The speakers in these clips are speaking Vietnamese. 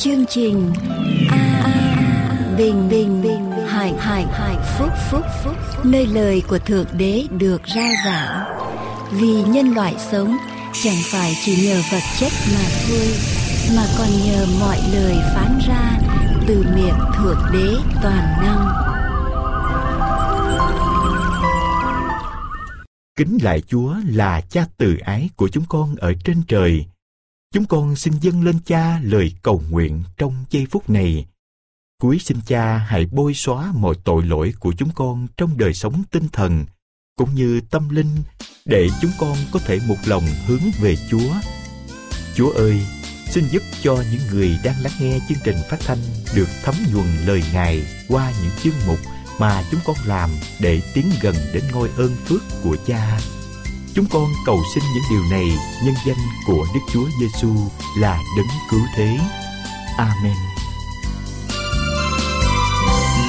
chương trình a bình bình bình hải hải hải phúc phúc phúc nơi lời của thượng đế được rao giảng. Vì nhân loại sống, chẳng phải chỉ nhờ vật chất mà thôi, mà còn nhờ mọi lời phán ra từ miệng thượng đế toàn năng. Kính lại Chúa là cha từ ái của chúng con ở trên trời. Chúng con xin dâng lên cha lời cầu nguyện trong giây phút này. Cuối xin cha hãy bôi xóa mọi tội lỗi của chúng con trong đời sống tinh thần, cũng như tâm linh, để chúng con có thể một lòng hướng về Chúa. Chúa ơi, xin giúp cho những người đang lắng nghe chương trình phát thanh được thấm nhuần lời Ngài qua những chương mục mà chúng con làm để tiến gần đến ngôi ơn phước của Cha. Chúng con cầu xin những điều này, nhân danh của Đức Chúa Giêsu là đấng cứu thế. Amen.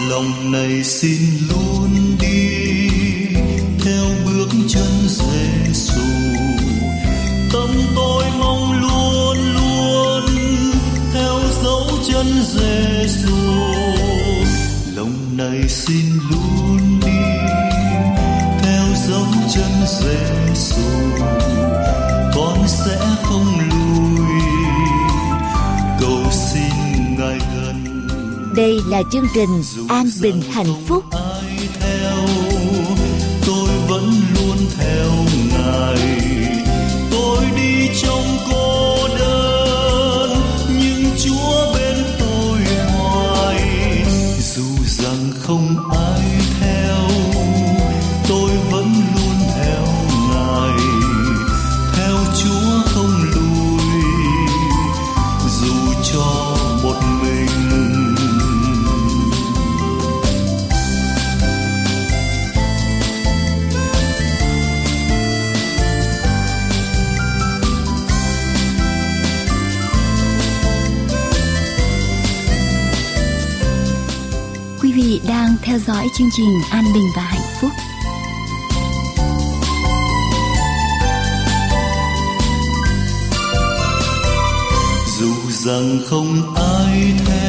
Lòng này xin luôn đi, theo bước chân Giêsu. Tâm tôi mong luôn luôn theo dấu chân Giêsu lòng này xin luôn đi, theo dấu chân Giêsu đây là chương trình an bình hạnh phúc. Ai theo tôi chương trình an bình và hạnh phúc. Dù rằng không ai theo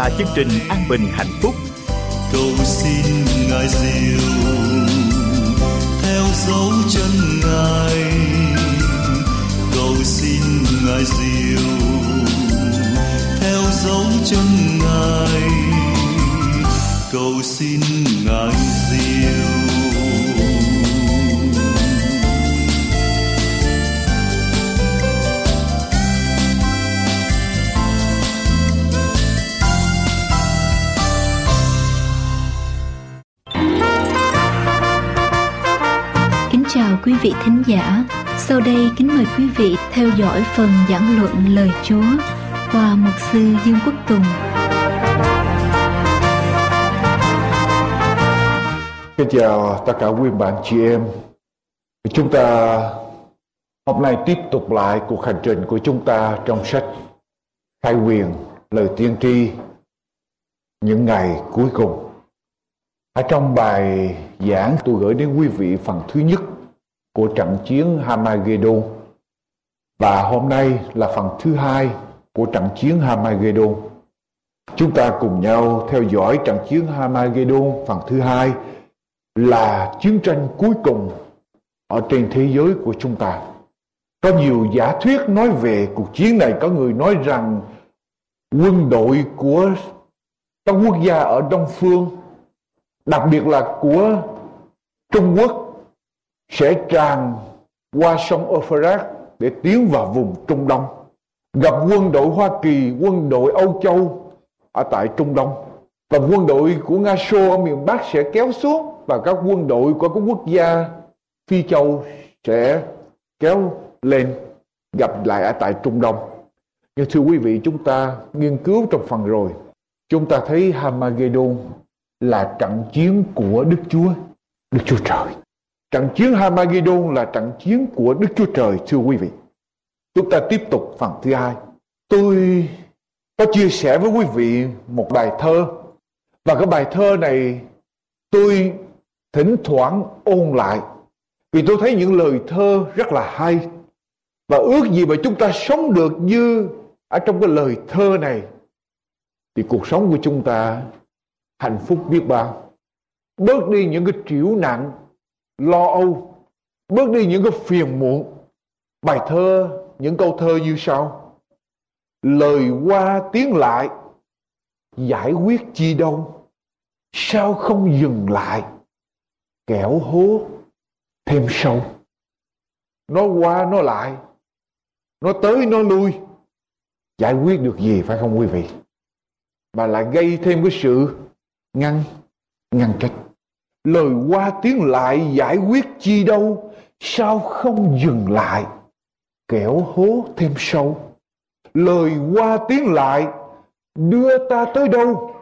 là chương trình An Bình Hạnh Phúc. Cầu xin ngài diệu theo dấu chân ngài. Cầu xin ngài diệu theo dấu chân ngài. Cầu xin vị thính giả. Sau đây, kính mời quý vị theo dõi phần giảng luận lời Chúa qua mục sư Dương Quốc Tùng. Xin chào tất cả quý bạn chị em. Chúng ta hôm nay tiếp tục lại cuộc hành trình của chúng ta trong sách Khai quyền, lời tiên tri, những ngày cuối cùng. Ở trong bài giảng, tôi gửi đến quý vị phần thứ nhất của trận chiến Hamagedon và hôm nay là phần thứ hai của trận chiến Hamagedon. Chúng ta cùng nhau theo dõi trận chiến Hamagedon phần thứ hai là chiến tranh cuối cùng ở trên thế giới của chúng ta. Có nhiều giả thuyết nói về cuộc chiến này, có người nói rằng quân đội của các quốc gia ở Đông Phương, đặc biệt là của Trung Quốc sẽ tràn qua sông Euphrates để tiến vào vùng Trung Đông. Gặp quân đội Hoa Kỳ, quân đội Âu Châu ở tại Trung Đông. Và quân đội của Nga Xô ở miền Bắc sẽ kéo xuống và các quân đội của các quốc gia Phi Châu sẽ kéo lên gặp lại ở tại Trung Đông. Nhưng thưa quý vị, chúng ta nghiên cứu trong phần rồi, chúng ta thấy Hamagedon là trận chiến của Đức Chúa, Đức Chúa Trời. Trận chiến Hamagidon là trận chiến của Đức Chúa Trời, thưa quý vị. Chúng ta tiếp tục phần thứ hai. Tôi có chia sẻ với quý vị một bài thơ và cái bài thơ này tôi thỉnh thoảng ôn lại vì tôi thấy những lời thơ rất là hay và ước gì mà chúng ta sống được như ở trong cái lời thơ này thì cuộc sống của chúng ta hạnh phúc biết bao bớt đi những cái triểu nặng lo âu bớt đi những cái phiền muộn, bài thơ, những câu thơ như sau. Lời qua tiếng lại, giải quyết chi đâu, sao không dừng lại, kẻo hố thêm sâu. Nó qua, nó lại, nó tới, nó lui, giải quyết được gì phải không quý vị? Mà lại gây thêm cái sự ngăn ngăn cách lời qua tiếng lại giải quyết chi đâu, sao không dừng lại? Kẻo hố thêm sâu. Lời qua tiếng lại, đưa ta tới đâu?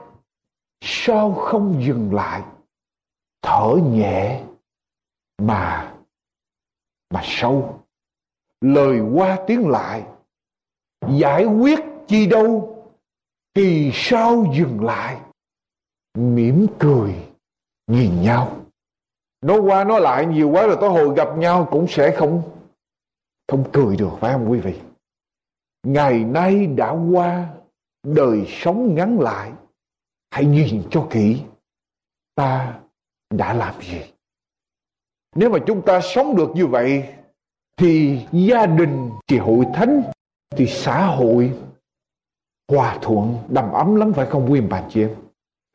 Sao không dừng lại? Thở nhẹ, mà mà sâu. Lời qua tiếng lại, giải quyết chi đâu? Kỳ sao dừng lại? Mỉm cười nhìn nhau. Nói qua nói lại nhiều quá rồi tới hồi gặp nhau cũng sẽ không không cười được, phải không quý vị? Ngày nay đã qua, đời sống ngắn lại. Hãy nhìn cho kỹ, ta đã làm gì? Nếu mà chúng ta sống được như vậy, thì gia đình, thì hội thánh, thì xã hội, hòa thuận đầm ấm lắm, phải không quý bà chị em?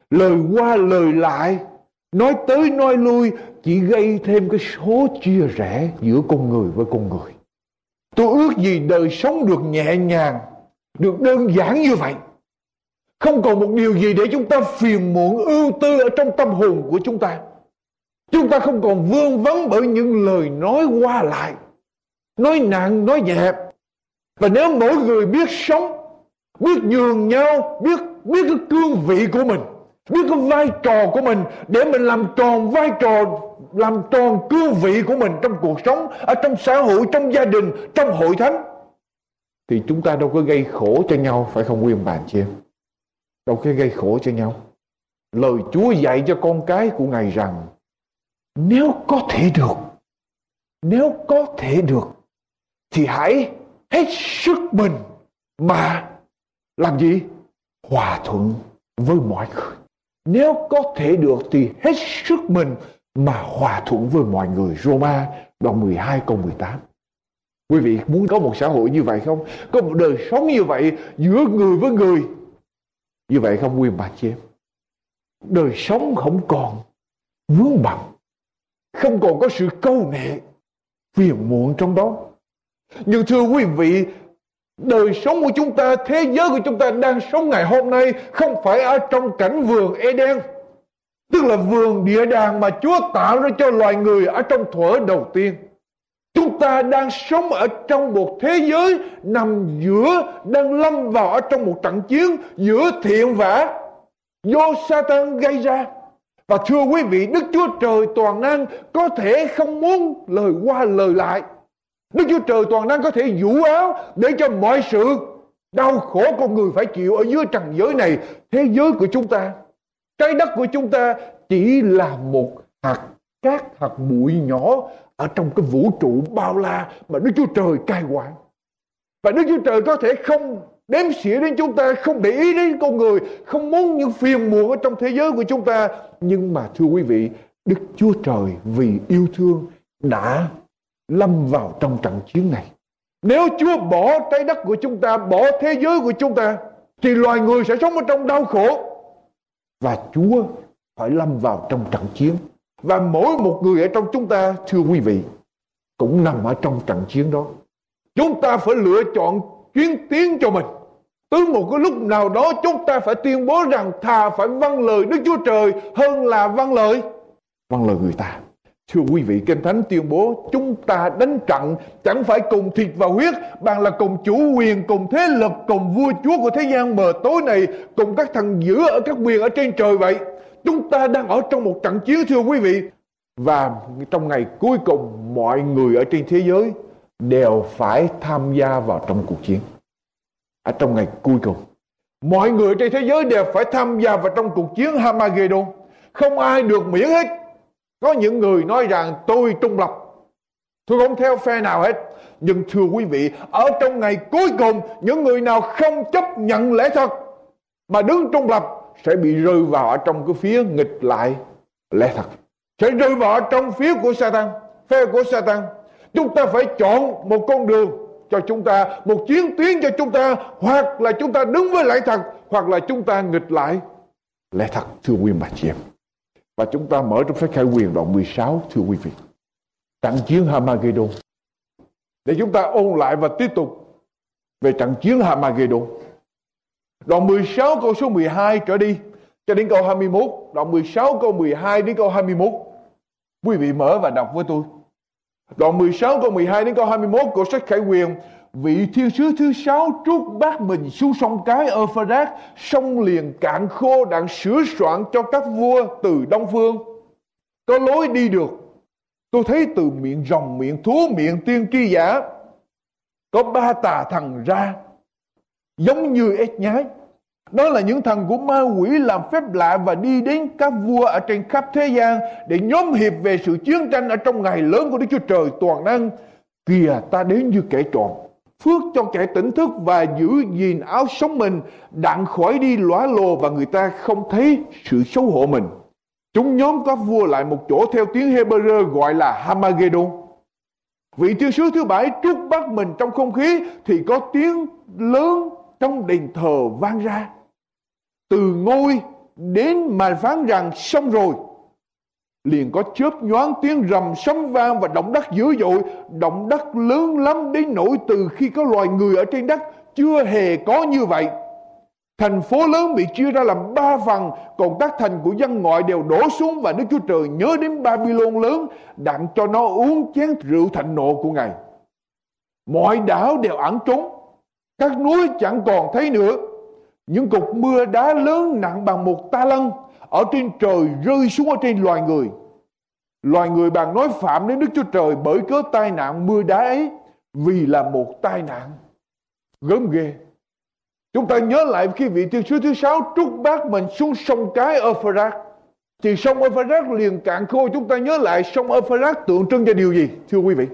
Lời qua lời lại nói tới nói lui chỉ gây thêm cái số chia rẽ giữa con người với con người. Tôi ước gì đời sống được nhẹ nhàng, được đơn giản như vậy. Không còn một điều gì để chúng ta phiền muộn, ưu tư ở trong tâm hồn của chúng ta. Chúng ta không còn vương vấn bởi những lời nói qua lại, nói nặng, nói nhẹ và nếu mỗi người biết sống, biết nhường nhau, biết biết cái cương vị của mình biết cái vai trò của mình để mình làm tròn vai trò, làm tròn cương vị của mình trong cuộc sống, ở trong xã hội, trong gia đình, trong hội thánh. Thì chúng ta đâu có gây khổ cho nhau, phải không quý ông bà chị em đâu có gây khổ cho nhau. Lời Chúa dạy cho con cái của ngài rằng, nếu có thể được, nếu có thể được, thì hãy hết sức mình mà làm gì? Hòa thuận với mọi người nếu có thể được thì hết sức mình mà hòa thuận với mọi người. Roma đoạn 12 câu 18 Quý vị muốn có một xã hội như vậy không? Có một đời sống như vậy giữa người với người, Như vậy không quý bà chị em? Đời sống không còn vướng bận, Không còn có sự câu nệ Phiền muộn trong đó. Nhưng thưa quý vị Đời sống của chúng ta, thế giới của chúng ta đang sống ngày hôm nay không phải ở trong cảnh vườn Eden. Tức là vườn địa đàng mà Chúa tạo ra cho loài người ở trong thuở đầu tiên. Chúng ta đang sống ở trong một thế giới nằm giữa, đang lâm vào ở trong một trận chiến giữa thiện và do Satan gây ra. Và thưa quý vị, Đức Chúa Trời toàn năng có thể không muốn lời qua lời lại Đức Chúa Trời toàn năng có thể vũ áo để cho mọi sự đau khổ con người phải chịu ở dưới trần giới này, thế giới của chúng ta. Trái đất của chúng ta chỉ là một hạt cát, hạt bụi nhỏ ở trong cái vũ trụ bao la mà Đức Chúa Trời cai quản. Và Đức Chúa Trời có thể không đếm xỉa đến chúng ta, không để ý đến con người, không muốn những phiền muộn ở trong thế giới của chúng ta. Nhưng mà thưa quý vị, Đức Chúa Trời vì yêu thương đã lâm vào trong trận chiến này. Nếu Chúa bỏ trái đất của chúng ta, bỏ thế giới của chúng ta, thì loài người sẽ sống ở trong đau khổ. Và Chúa phải lâm vào trong trận chiến. Và mỗi một người ở trong chúng ta, thưa quý vị, cũng nằm ở trong trận chiến đó. Chúng ta phải lựa chọn chuyến tiến cho mình. Tới một cái lúc nào đó chúng ta phải tuyên bố rằng thà phải vâng lời Đức Chúa Trời hơn là vâng lời vâng lời người ta. Thưa quý vị, Kinh Thánh tuyên bố chúng ta đánh trận chẳng phải cùng thịt và huyết, bằng là cùng chủ quyền, cùng thế lực, cùng vua chúa của thế gian mờ tối này, cùng các thằng dữ ở các quyền ở trên trời vậy. Chúng ta đang ở trong một trận chiến thưa quý vị. Và trong ngày cuối cùng mọi người ở trên thế giới đều phải tham gia vào trong cuộc chiến. Ở trong ngày cuối cùng. Mọi người trên thế giới đều phải tham gia vào trong cuộc chiến Hamagedon. Không ai được miễn hết có những người nói rằng, tôi trung lập. Tôi không theo phe nào hết? Nhưng thưa quý vị, Ở trong ngày cuối cùng, Những người nào không chấp nhận lẽ thật Mà đứng trung lập Sẽ bị rơi vào ở trong cái phía nghịch lại lẽ thật. Sẽ rơi vào ở trong phía của Satan, Phe của Satan. Chúng ta phải chọn một con đường cho chúng ta, Một chiến tuyến cho chúng ta, Hoặc là chúng ta đứng với lẽ thật, Hoặc là chúng ta nghịch lại lẽ thật, thưa quý bà chị em và chúng ta mở trong sách khai quyền đoạn 16 thưa quý vị. Trận chiến Hamagedon. Để chúng ta ôn lại và tiếp tục về trận chiến Hamagedon. Đoạn 16 câu số 12 trở đi cho đến câu 21. Đoạn 16 câu 12 đến câu 21. Quý vị mở và đọc với tôi. Đoạn 16 câu 12 đến câu 21 của sách Khải Quyền vị thiên sứ thứ sáu trút bát mình xuống sông cái Euphrates, sông liền cạn khô đang sửa soạn cho các vua từ đông phương. Có lối đi được. Tôi thấy từ miệng rồng, miệng thú, miệng tiên tri giả có ba tà thần ra giống như ếch nhái. Đó là những thần của ma quỷ làm phép lạ và đi đến các vua ở trên khắp thế gian để nhóm hiệp về sự chiến tranh ở trong ngày lớn của Đức Chúa Trời toàn năng. Kìa ta đến như kẻ trộm phước cho kẻ tỉnh thức và giữ gìn áo sống mình, đặng khỏi đi lõa lồ và người ta không thấy sự xấu hổ mình. Chúng nhóm các vua lại một chỗ theo tiếng Hebrew gọi là Hamagedon. Vị thiên sứ thứ bảy trút bắt mình trong không khí thì có tiếng lớn trong đền thờ vang ra. Từ ngôi đến mà phán rằng xong rồi liền có chớp nhoáng tiếng rầm sấm vang và động đất dữ dội. Động đất lớn lắm đến nỗi từ khi có loài người ở trên đất, chưa hề có như vậy. Thành phố lớn bị chia ra làm ba phần, còn các thành của dân ngoại đều đổ xuống và đức chúa trời nhớ đến babylon lớn, đặng cho nó uống chén rượu thạnh nộ của ngài. Mọi đảo đều ẩn trốn, các núi chẳng còn thấy nữa. Những cục mưa đá lớn nặng bằng một ta lân ở trên trời rơi xuống ở trên loài người. Loài người bạn nói phạm đến Đức Chúa Trời bởi cớ tai nạn mưa đá ấy, vì là một tai nạn. Gớm ghê. Chúng ta nhớ lại khi vị tiên sứ thứ sáu trút bát mình xuống sông cái Euphrates. Thì sông Euphrates liền cạn khô. Chúng ta nhớ lại sông Euphrates tượng trưng cho điều gì, thưa quý vị?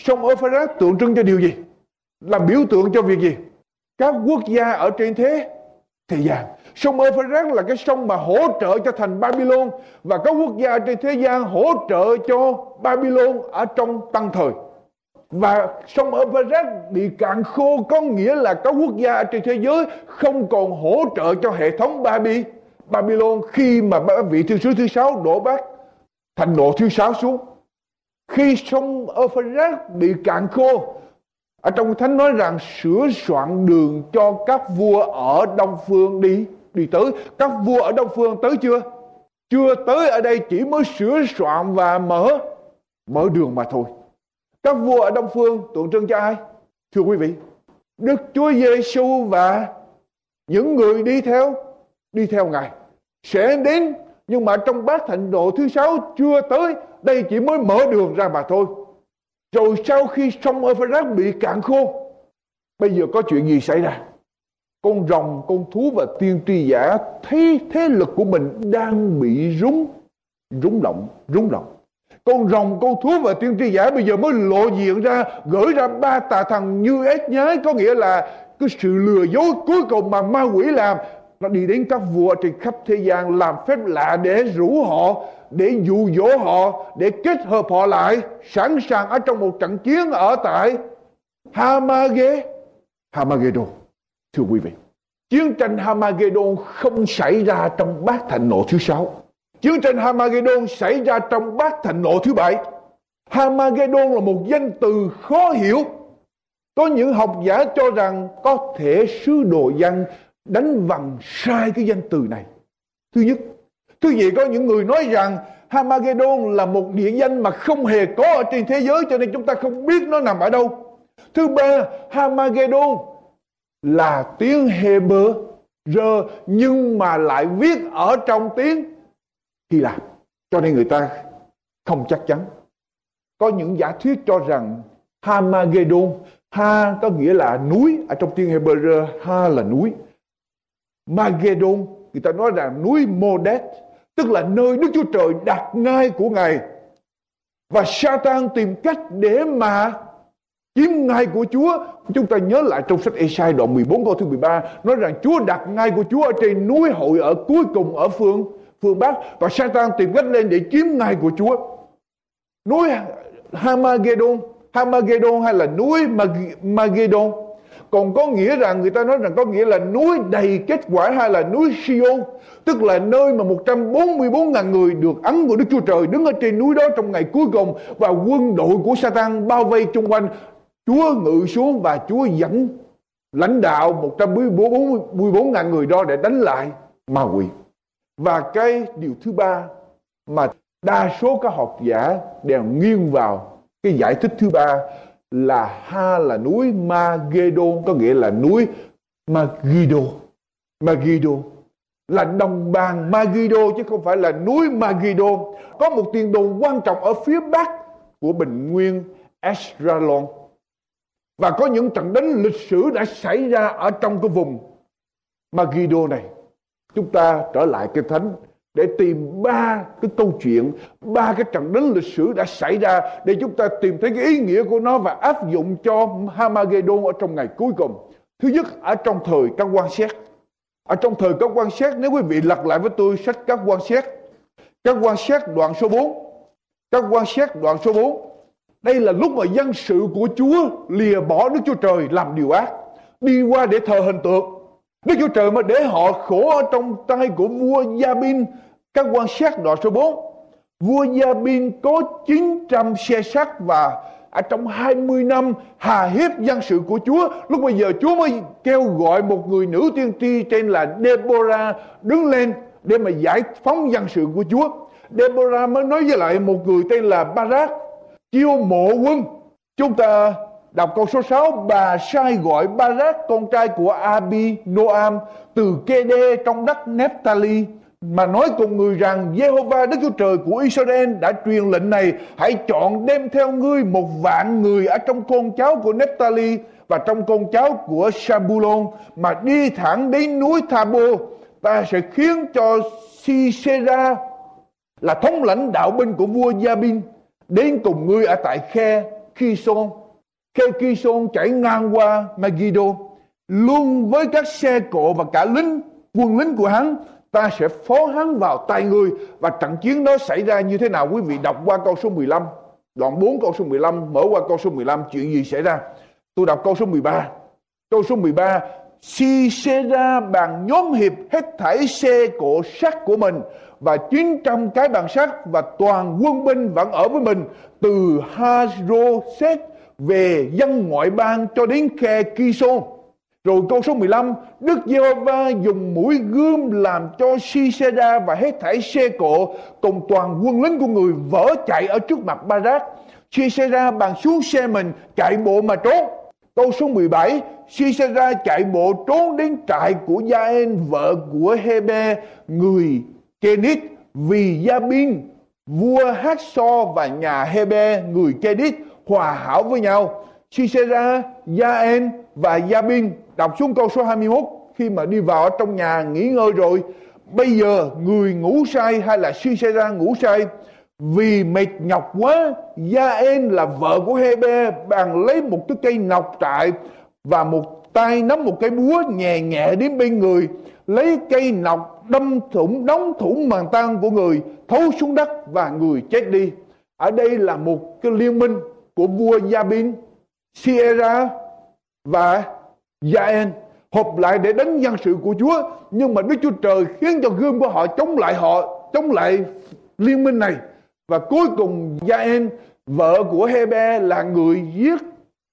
Sông Euphrates tượng trưng cho điều gì? Là biểu tượng cho việc gì? Các quốc gia ở trên thế thế gian. Sông Euphrates là cái sông mà hỗ trợ cho thành Babylon và các quốc gia trên thế gian hỗ trợ cho Babylon ở trong tăng thời. Và sông Euphrates bị cạn khô có nghĩa là các quốc gia trên thế giới không còn hỗ trợ cho hệ thống Baby, Babylon khi mà vị thiên sứ thứ sáu đổ bát thành độ thứ sáu xuống. Khi sông Euphrates bị cạn khô ở trong thánh nói rằng sửa soạn đường cho các vua ở Đông Phương đi đi tới. Các vua ở đông phương tới chưa? Chưa tới, ở đây chỉ mới sửa soạn và mở mở đường mà thôi. Các vua ở đông phương, tượng trưng cho ai? Thưa quý vị, đức chúa giêsu và những người đi theo đi theo ngài sẽ đến. Nhưng mà trong bát thịnh độ thứ sáu chưa tới, đây chỉ mới mở đường ra mà thôi. Rồi sau khi sông Euphrates bị cạn khô, bây giờ có chuyện gì xảy ra? Con rồng, con thú và tiên tri giả thấy thế lực của mình đang bị rúng rúng động rúng động. Con rồng, con thú và tiên tri giả bây giờ mới lộ diện ra, gửi ra ba tà thần như ếch nhái. Có nghĩa là cái sự lừa dối cuối cùng mà ma quỷ làm, nó đi đến các vua trên khắp thế gian làm phép lạ để rủ họ, để dụ dỗ họ, để kết hợp họ lại, sẵn sàng ở trong một trận chiến ở tại Hamage Hamagedon Thưa quý vị, chiến tranh Hamagedon không xảy ra trong bát thạnh nộ thứ sáu. Chiến tranh Hamagedon xảy ra trong bát thạnh nộ thứ bảy. Hamagedon là một danh từ khó hiểu. Có những học giả cho rằng có thể sứ đồ văn đánh vần sai cái danh từ này. Thứ nhất. Thứ nhì có những người nói rằng Hamagedon là một địa danh mà không hề có ở trên thế giới cho nên chúng ta không biết nó nằm ở đâu. Thứ ba, Hamagedon là tiếng Hebrew nhưng mà lại viết ở trong tiếng Hy Lạp. Cho nên người ta không chắc chắn. Có những giả thuyết cho rằng Hamagedon, Ha có nghĩa là núi, ở trong tiếng Hebrew Ha là núi. Magedon, người ta nói rằng núi Modet, tức là nơi Đức Chúa Trời đặt ngai của Ngài. Và Satan tìm cách để mà chiếm ngai của Chúa. Chúng ta nhớ lại trong sách Esai đoạn 14 câu thứ 13 nói rằng Chúa đặt ngai của Chúa ở trên núi hội ở cuối cùng ở phương phương Bắc và Satan tìm cách lên để chiếm ngai của Chúa. Núi Hamagedon, Hamagedon hay là núi Magedon còn có nghĩa rằng người ta nói rằng có nghĩa là núi đầy kết quả hay là núi Sion tức là nơi mà 144.000 người được ấn của Đức Chúa Trời đứng ở trên núi đó trong ngày cuối cùng và quân đội của Satan bao vây chung quanh Chúa ngự xuống và Chúa dẫn lãnh đạo 144.000 người đó để đánh lại ma quỷ. Và cái điều thứ ba mà đa số các học giả đều nghiêng vào cái giải thích thứ ba là ha là núi Magedon có nghĩa là núi Magido Magido là đồng bằng Magido chứ không phải là núi Magido có một tiền đồ quan trọng ở phía bắc của bình nguyên Estralon và có những trận đánh lịch sử đã xảy ra ở trong cái vùng Magido này chúng ta trở lại cái thánh để tìm ba cái câu chuyện, ba cái trận đánh lịch sử đã xảy ra để chúng ta tìm thấy cái ý nghĩa của nó và áp dụng cho Hamagedon ở trong ngày cuối cùng. Thứ nhất, ở trong thời các quan xét. Ở trong thời các quan xét, nếu quý vị lật lại với tôi sách các quan xét, các quan xét đoạn số 4, các quan xét đoạn số 4. Đây là lúc mà dân sự của Chúa lìa bỏ Đức Chúa Trời làm điều ác, đi qua để thờ hình tượng. Đức Chúa Trời mà để họ khổ ở trong tay của vua Gia Bin các quan sát đoạn số 4 Vua Gia Bin có 900 xe sắt và ở trong 20 năm hà hiếp dân sự của Chúa. Lúc bây giờ Chúa mới kêu gọi một người nữ tiên tri tên là Deborah đứng lên để mà giải phóng dân sự của Chúa. Deborah mới nói với lại một người tên là Barak chiêu mộ quân. Chúng ta đọc câu số 6 Bà sai gọi Barak, con trai của Abi Noam, từ Kede trong đất Nephtali, mà nói cùng người rằng Jehovah Đức Chúa Trời của Israel đã truyền lệnh này. Hãy chọn đem theo ngươi một vạn người ở trong con cháu của Nephtali và trong con cháu của Sabulon mà đi thẳng đến núi Thabo ta sẽ khiến cho Sisera là thống lãnh đạo binh của vua Gia-bin đến cùng ngươi ở tại khe Kison khe Kison chảy ngang qua Megiddo. Luôn với các xe cộ và cả lính, quân lính của hắn, ta sẽ phó hắn vào tay ngươi. Và trận chiến đó xảy ra như thế nào quý vị đọc qua câu số 15 đoạn 4 câu số 15 mở qua câu số 15 chuyện gì xảy ra? Tôi đọc câu số 13 câu số 13 Si xê ra bằng nhóm hiệp hết thảy xe cộ sắt của mình và 900 cái bàn sắt và toàn quân binh vẫn ở với mình từ Haroset về dân ngoại bang cho đến khe Kison rồi câu số 15, Đức Giê-hô-va dùng mũi gươm làm cho Shisera và hết thảy xe cộ cùng toàn quân lính của người vỡ chạy ở trước mặt Ba-rác. Si-sê-ra xuống xe mình chạy bộ mà trốn. Câu số 17, Si-sê-ra chạy bộ trốn đến trại của Gia-en vợ của Hebe, người Kenit vì Gia Bin vua Hát So và nhà Hebe người Kedit hòa hảo với nhau. Sisera, Gia-en và Gia Bin đọc xuống câu số 21 khi mà đi vào trong nhà nghỉ ngơi rồi bây giờ người ngủ say hay là Sisera ngủ say vì mệt nhọc quá Gia En là vợ của Hebe bằng lấy một cái cây nọc trại và một tay nắm một cái búa nhẹ nhẹ đến bên người lấy cây nọc đâm thủng, đóng thủng màn tan của người, thấu xuống đất và người chết đi. Ở đây là một cái liên minh của vua Gia Bin Sierra và Jaen hợp lại để đánh dân sự của Chúa. Nhưng mà Đức Chúa Trời khiến cho gươm của họ chống lại họ, chống lại liên minh này. Và cuối cùng Jaen vợ của Hebe, là người giết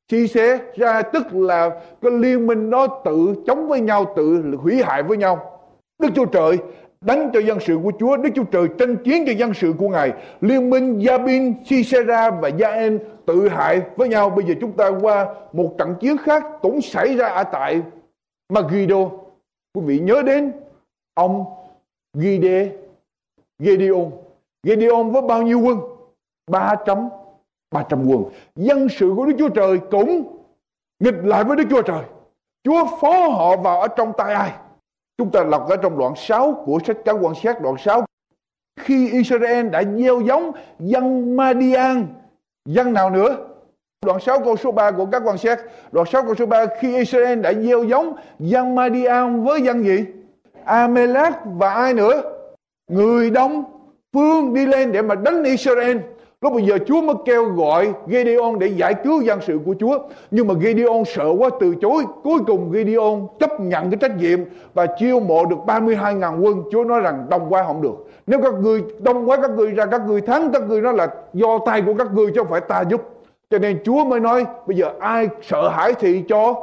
chi xế ra tức là cái liên minh đó tự chống với nhau, tự hủy hại với nhau. Đức Chúa Trời đánh cho dân sự của Chúa Đức Chúa Trời tranh chiến cho dân sự của Ngài. Liên minh Jabin, Sisera và Jaen tự hại với nhau. Bây giờ chúng ta qua một trận chiến khác cũng xảy ra ở tại Megiddo quý vị nhớ đến ông Gide Gideon Gideon với bao nhiêu quân? 300 300 quân. Dân sự của Đức Chúa Trời cũng nghịch lại với Đức Chúa Trời. Chúa phó họ vào ở trong tay ai? Chúng ta đọc ở trong đoạn 6 của sách cáo quan sát đoạn 6 khi Israel đã gieo giống dân Madian, dân nào nữa? Đoạn 6 câu số 3 của các quan sát đoạn 6 câu số 3 khi Israel đã gieo giống dân Madian với dân gì? Amalek và ai nữa? Người đông phương đi lên để mà đánh Israel. Lúc bây giờ Chúa mới kêu gọi Gideon để giải cứu dân sự của Chúa. Nhưng mà Gideon sợ quá, từ chối. Cuối cùng Gideon chấp nhận cái trách nhiệm và chiêu mộ được 32.000 quân. Chúa nói rằng, đông quá không được. Nếu các người đông quá các người ra, các người thắng, các người nói là do tay của các người chứ không phải ta giúp. Cho nên Chúa mới nói, bây giờ ai sợ hãi thì cho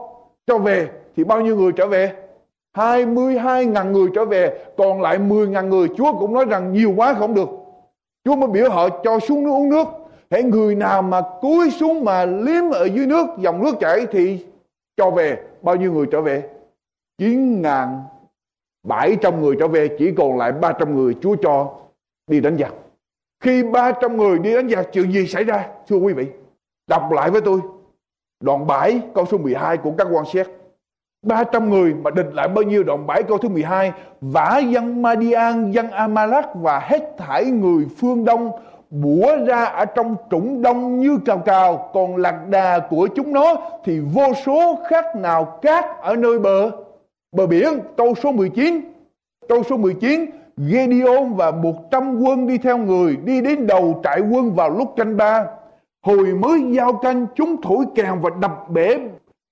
cho về. Thì bao nhiêu người trở về? 22.000 người trở về, Còn lại 10.000 người Chúa cũng nói rằng, nhiều quá không được Chúa mới biểu họ cho xuống nước uống nước. Hãy người nào mà cúi xuống mà liếm ở dưới nước, dòng nước chảy thì cho về. Bao nhiêu người trở về? 9 ngàn 700 người trở về, chỉ còn lại 300 người Chúa cho đi đánh giặc. Khi 300 người đi đánh giặc, chuyện gì xảy ra? Thưa quý vị, đọc lại với tôi. Đoạn 7 câu số 12 của các quan xét. 300 người mà địch lại bao nhiêu đoạn 7 câu thứ 12 Vả dân Madian, dân Amalak và hết thảy người phương Đông bủa ra ở trong trũng đông như cào cào Còn lạc đà của chúng nó thì vô số khác nào cát ở nơi bờ. Bờ biển Câu số 19 Câu số 19 Gedeon và 100 quân đi theo người đi đến đầu trại quân vào lúc canh ba. Hồi mới giao canh chúng thổi kèn và đập bể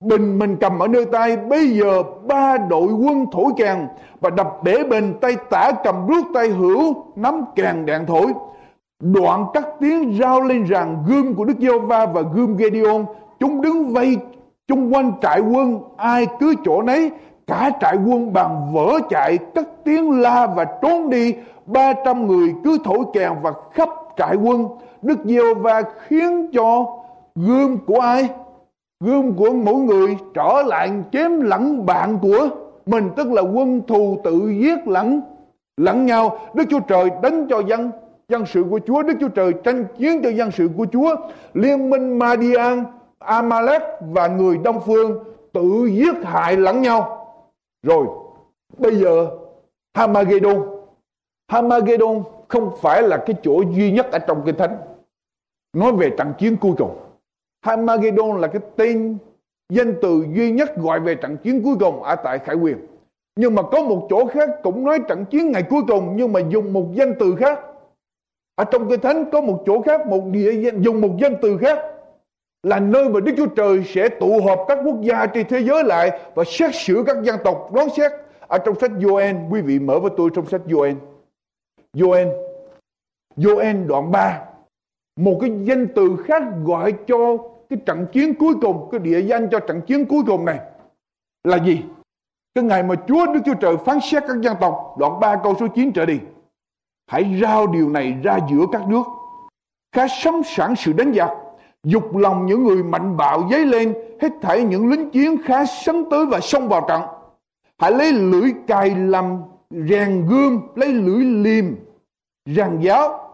Bình mình cầm ở nơi tay, Bây giờ ba đội quân thổi kèn Và đập bể bình tay tả cầm rút tay hữu, Nắm kèn đạn thổi. Đoạn các tiếng rao lên rằng Gươm của Đức giê va và gươm Gedeon Chúng đứng vây chung quanh trại quân, Ai cứ chỗ nấy, Cả trại quân bằng vỡ chạy, Cất tiếng la và trốn đi. Ba trăm người cứ thổi kèn và khắp trại quân. Đức giê va khiến cho gươm của ai? Gươm của mỗi người trở lại chém lẫn bạn của mình, tức là quân thù tự giết lẫn lẫn nhau. Đức Chúa Trời đánh cho dân dân sự của Chúa. Đức Chúa Trời tranh chiến cho dân sự của Chúa. Liên minh Madian, Amalek và người Đông Phương tự giết hại lẫn nhau. Rồi, bây giờ Hamagedon Hamagedon không phải là cái chỗ duy nhất ở trong kinh thánh. Nói về trận chiến cuối cùng. Hamagedon là cái tên danh từ duy nhất gọi về trận chiến cuối cùng ở tại Khải Quyền. Nhưng mà có một chỗ khác cũng nói trận chiến ngày cuối cùng nhưng mà dùng một danh từ khác. Ở trong Kinh Thánh có một chỗ khác, một địa dùng một danh từ khác là nơi mà Đức Chúa Trời sẽ tụ họp các quốc gia trên thế giới lại và xét xử các dân tộc đoán xét. Ở trong sách Joel, quý vị mở với tôi trong sách Joel. Joel, Joel đoạn 3 một cái danh từ khác gọi cho cái trận chiến cuối cùng, cái địa danh cho trận chiến cuối cùng này là gì? Cái ngày mà Chúa Đức Chúa Trời phán xét các dân tộc, đoạn 3 câu số 9 trở đi, hãy rao điều này ra giữa các nước, khá sắm sẵn sự đánh giặc, dục lòng những người mạnh bạo dấy lên, hết thảy những lính chiến khá sấn tới và xông vào trận. Hãy lấy lưỡi cài làm rèn gươm, lấy lưỡi liềm ràng giáo.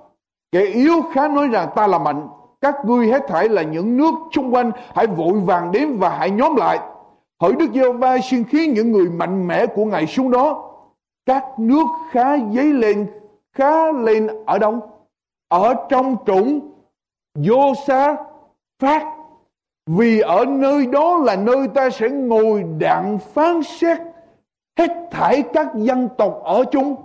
Kẻ yếu khá nói rằng ta là mạnh các ngươi hết thảy là những nước xung quanh, Hãy vội vàng đến và hãy nhóm lại. Hỡi Đức giê va xin khiến những người mạnh mẽ của Ngài xuống đó. Các nước khá dấy lên, Khá lên ở đâu? Ở trong trũng Vô xa phát Vì ở nơi đó là nơi ta sẽ ngồi đạn phán xét Hết thảy các dân tộc ở chung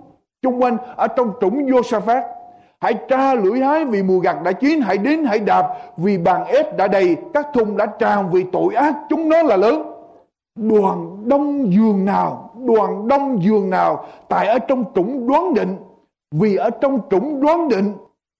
Chung quanh, ở trong trũng vô sa phát Hãy tra lưỡi hái vì mùa gặt đã chín Hãy đến hãy đạp vì bàn ép đã đầy Các thùng đã tràn vì tội ác chúng nó là lớn Đoàn đông giường nào Đoàn đông giường nào Tại ở trong trũng đoán định Vì ở trong trũng đoán định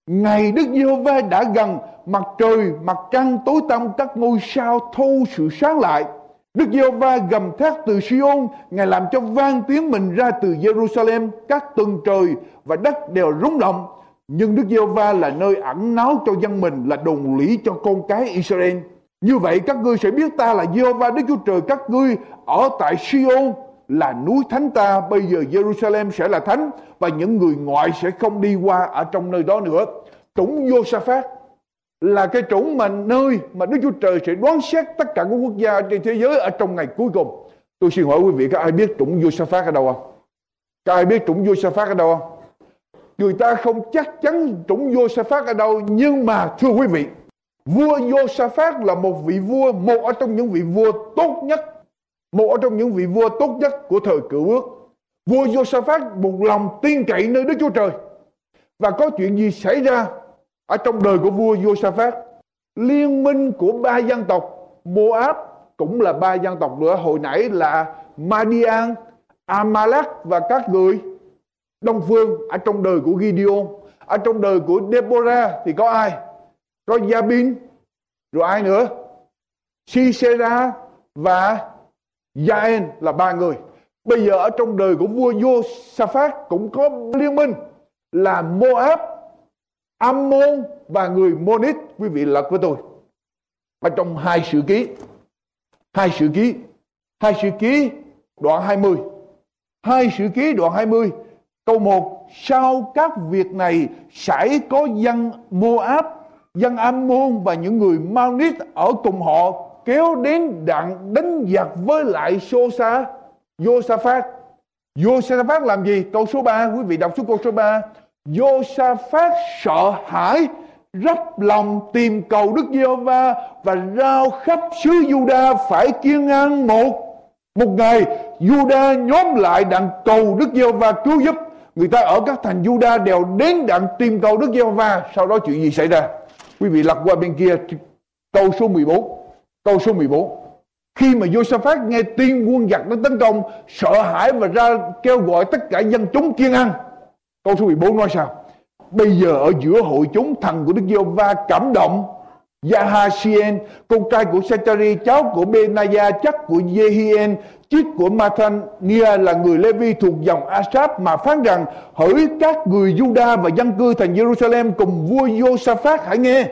ngày Đức Giê-hô-va đã gần mặt trời mặt trăng tối tăm các ngôi sao thâu sự sáng lại Đức Giê-hô-va gầm thét từ Siôn, Ngài làm cho vang tiếng mình ra từ Jerusalem, các tầng trời và đất đều rung động. Nhưng Đức Giê-hô-va là nơi ẩn náu cho dân mình, là đồn lý cho con cái Israel. Như vậy các ngươi sẽ biết ta là Giê-hô-va Đức Chúa Trời các ngươi ở tại Siôn là núi thánh ta, bây giờ Jerusalem sẽ là thánh và những người ngoại sẽ không đi qua ở trong nơi đó nữa. Trũng Josaphat là cái chủng mà nơi mà Đức Chúa Trời sẽ đoán xét tất cả các quốc gia trên thế giới ở trong ngày cuối cùng. Tôi xin hỏi quý vị các ai biết chủng Josaphat ở đâu không? Các ai biết chủng Josaphat ở đâu không? Người ta không chắc chắn chủng Josaphat ở đâu nhưng mà thưa quý vị, vua Josaphat là một vị vua, một ở trong những vị vua tốt nhất, một ở trong những vị vua tốt nhất của thời cựu ước. Vua Josaphat một lòng tin cậy nơi Đức Chúa Trời. Và có chuyện gì xảy ra ở trong đời của vua Josaphat liên minh của ba dân tộc Moab cũng là ba dân tộc nữa hồi nãy là Madian Amalek và các người Đông Phương, ở trong đời của Gideon, ở trong đời của Deborah thì có ai? Có Jabin rồi ai nữa? Sisera và Jaen là ba người. Bây giờ ở trong đời của vua Josaphat cũng có liên minh là Moab, Ammon và người Monit. Quý vị lật với tôi. Ở trong hai sự ký, hai sự ký, hai sự ký đoạn 20 hai sự ký đoạn 20 câu 1 sau các việc này sẽ có dân Moab, dân Ammon và những người Maonit ở cùng họ kéo đến đặng đánh giặc với lại Sosa Josaphat. Josaphat làm gì? Câu số 3 quý vị đọc xuống câu số 3 Josaphat sợ hãi, rắp lòng tìm cầu Đức Giê-hô-va và rao khắp xứ Juda phải kiên an một một ngày. Juda nhóm lại đặng cầu Đức Giê-hô-va cứu giúp người ta ở các thành Juda đều đến đặng tìm cầu Đức Giê-hô-va sau đó chuyện gì xảy ra? Quý vị lật qua bên kia câu số 14 câu số 14 khi mà Josaphat nghe tin quân giặc nó tấn công sợ hãi và ra kêu gọi tất cả dân chúng kiên ăn. Câu số 14 nói sao? Bây giờ ở giữa hội chúng thần của Đức Giê-hô-va cảm động. Yahashien con trai của Sechari, cháu của Benaya, chắc của Jehien, chiếc của Mathania là người Levi thuộc dòng Asap mà phán rằng hỡi các người Juda và dân cư thành Jerusalem cùng vua Josaphat hãy nghe.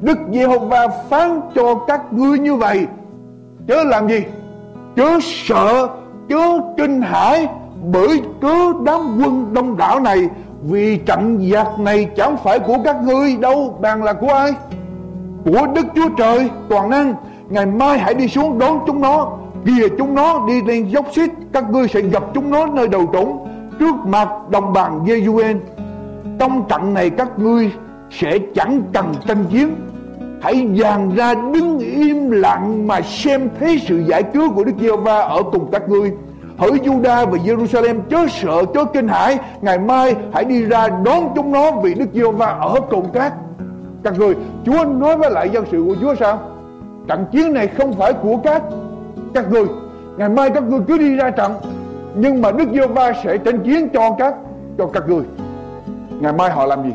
Đức Giê-hô-va phán cho các ngươi như vậy. Chớ làm gì? Chớ sợ, chớ kinh hãi bởi cớ đám quân đông đảo này vì trận giặc này chẳng phải của các ngươi đâu bàn là của ai của đức chúa trời toàn năng ngày mai hãy đi xuống đón chúng nó kìa chúng nó đi lên dốc xít các ngươi sẽ gặp chúng nó nơi đầu trũng trước mặt đồng bằng Giê-du-en trong trận này các ngươi sẽ chẳng cần tranh chiến. Hãy dàn ra đứng im lặng mà xem thấy sự giải cứu của Đức Giê-hô-va ở cùng các ngươi. Hỡi Juda và Jerusalem chớ sợ, chớ kinh hãi. Ngày mai hãy đi ra đón chúng nó vì Đức Giê-hô-va ở cùng các. Các người Chúa nói với lại dân sự của Chúa sao? Trận chiến này không phải của các các ngươi. Ngày mai các ngươi cứ đi ra trận, nhưng mà Đức Giê-hô-va sẽ tranh chiến cho các cho các ngươi. Ngày mai họ làm gì?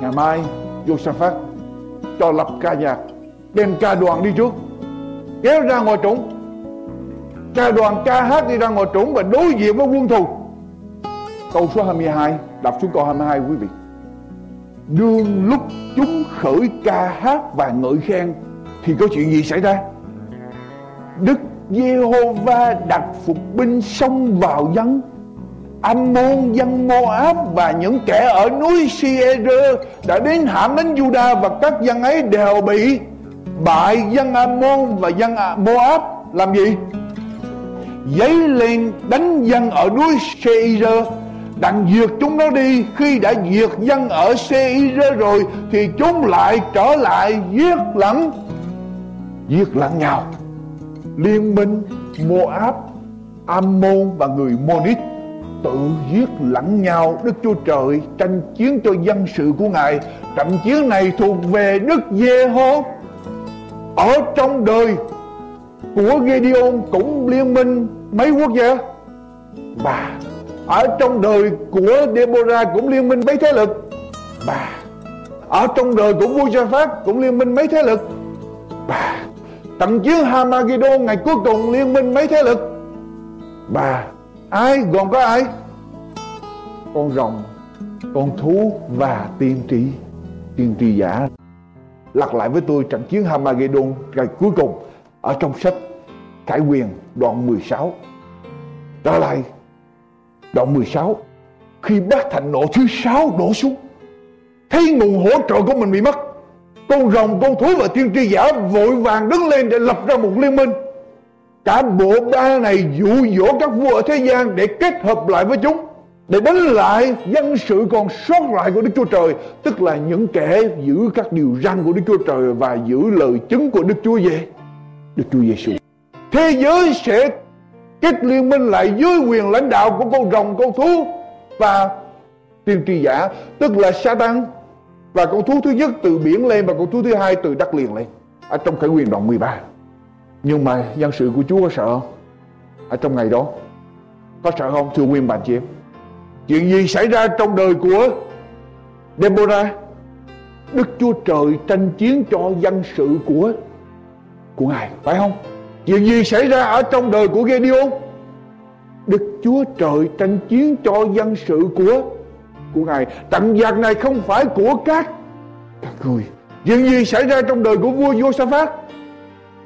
Ngày mai Josaphat cho lập ca nhạc đem ca đoàn đi trước, kéo ra ngoài trũng Ca đoàn, ca hát đi ra ngoài trũng và đối diện với quân thù. Câu số 22 Đọc xuống câu 22 quý vị. Đương lúc chúng khởi ca hát và ngợi khen, Thì có chuyện gì xảy ra? Đức Giê-hô-va đặt phục binh xông vào dân. Ammon, dân Moab và những kẻ ở núi Sier đã đến hãm đến Juda và các dân ấy đều bị bại. Dân Ammon và dân Moab làm gì? Giấy lên đánh dân ở núi Seir đặng diệt chúng nó đi. Khi đã diệt dân ở Seir rồi thì chúng lại trở lại giết lẫn. Giết lẫn nhau liên minh Moab, Ammon và người Monit tự giết lẫn nhau. Đức Chúa Trời tranh chiến cho dân sự của Ngài. Trận chiến này thuộc về Đức Giê-hô. Ở trong đời của Gideon cũng liên minh mấy quốc gia? Và ở trong đời của Deborah cũng liên minh mấy thế lực? Và ở trong đời của vua gia phát cũng liên minh mấy thế lực? Và trận chiến Hamagidon ngày cuối cùng liên minh mấy thế lực? Và ai gồm có ai? Con rồng, con thú và tiên tri. Tiên tri giả, lặp lại với tôi trận chiến Hamagedon ngày cuối cùng ở trong sách Khải Quyền đoạn 16 trở lại đoạn 16 khi bát thành nộ thứ sáu đổ xuống, thấy nguồn hỗ trợ của mình bị mất con rồng, con thú và tiên tri giả vội vàng đứng lên để lập ra một liên minh. Cả bộ ba này dụ dỗ các vua ở thế gian để kết hợp lại với chúng, để đánh lại dân sự còn sót lại của Đức Chúa Trời, tức là những kẻ giữ các điều răn của Đức Chúa Trời và giữ lời chứng của Đức Chúa về Đức Chúa Giêsu thế giới sẽ kết liên minh lại dưới quyền lãnh đạo của con rồng, con thú và tiên tri giả, tức là Satan và con thú thứ nhất từ biển lên và con thú thứ hai từ đất liền lên. Ở trong khởi quyền đoạn 13 nhưng mà dân sự của Chúa có sợ không? Ở trong ngày đó. Có sợ không, thưa nguyên bạn chị em? Chuyện gì xảy ra trong đời của Deborah? Đức Chúa Trời tranh chiến cho dân sự của của Ngài, phải không? Chuyện gì xảy ra ở trong đời của Gideon? Đức Chúa Trời tranh chiến cho dân sự của của Ngài. Trận giặc này không phải của các các người. Chuyện gì xảy ra trong đời của vua vua safađ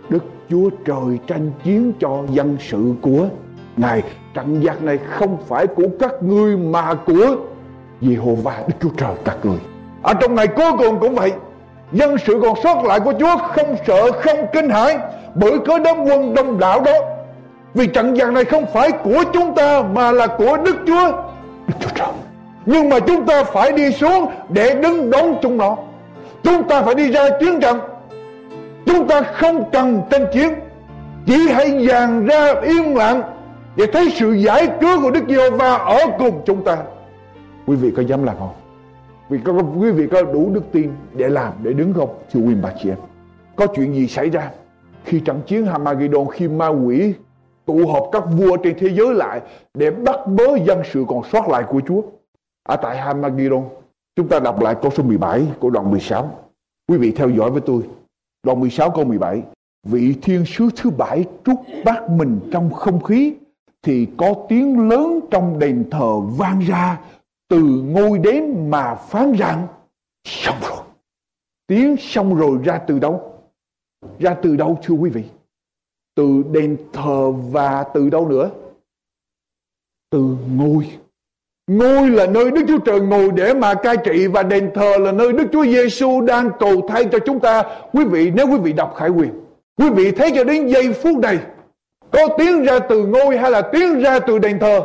Đức Chúa Trời tranh chiến cho dân sự của Ngài. Trận giặc này không phải của các ngươi mà của Jehovah Đức Chúa Trời các người. Ở trong ngày cuối cùng cũng vậy, Dân sự còn sót lại của Chúa, không sợ, không kinh hãi, Bởi có đám quân đông đảo đó. Vì trận giặc này không phải của chúng ta Mà là của Đức Chúa. Đức Chúa Trời. Nhưng mà chúng ta phải đi xuống Để đứng đón chúng nó. Chúng ta phải đi ra chiến trận. Chúng ta không cần tranh chiến. Chỉ hãy dàn ra yên lặng Để thấy sự giải cứu của Đức Giê-hô-va Ở cùng chúng ta. Quý vị có dám làm không? Vì có, quý vị có đủ đức tin để làm để đứng không? Thưa quý bà chị em có chuyện gì xảy ra? Khi trận chiến Hamagidon khi ma quỷ tụ họp các vua trên thế giới lại để bắt bớ dân sự còn sót lại của Chúa ở tại Hamagiron. chúng ta đọc lại câu số 17 của đoạn 16 quý vị theo dõi với tôi. Đoạn 16 câu 17 vị thiên sứ thứ bảy trút bát mình trong không khí, thì có tiếng lớn trong đền thờ vang ra, từ ngôi đến mà phán rằng, xong rồi. Tiếng xong rồi ra từ đâu? Ra từ đâu, thưa quý vị? Từ đền thờ và từ đâu nữa? Từ ngôi ngôi là nơi Đức Chúa Trời ngồi để mà cai trị và đền thờ là nơi Đức Chúa Giêsu đang cầu thay cho chúng ta quý vị, nếu quý vị đọc Khải Quyền, quý vị thấy cho đến giây phút này, có tiếng ra từ ngôi hay là tiếng ra từ đền thờ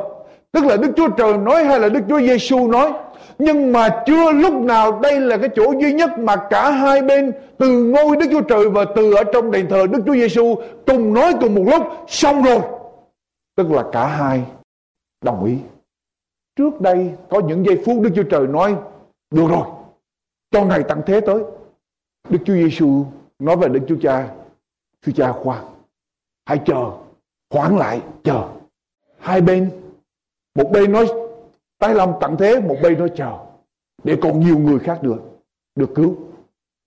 Tức là Đức Chúa Trời nói hay là Đức Chúa Giêsu nói nhưng mà chưa lúc nào đây là cái chỗ duy nhất mà cả hai bên từ ngôi Đức Chúa Trời và từ ở trong đền thờ Đức Chúa Giêsu cùng nói cùng một lúc, xong rồi. Tức là cả hai đồng ý. Trước đây có những giây phút Đức Chúa Trời nói được rồi, cho ngày tặng thế tới. Đức Chúa Giêsu nói về Đức Chúa Cha, Chúa Cha khoan, hãy chờ, hoãn lại, chờ. Hai bên một bên nói tái lâm tặng thế một bên nói chờ để còn nhiều người khác được được cứu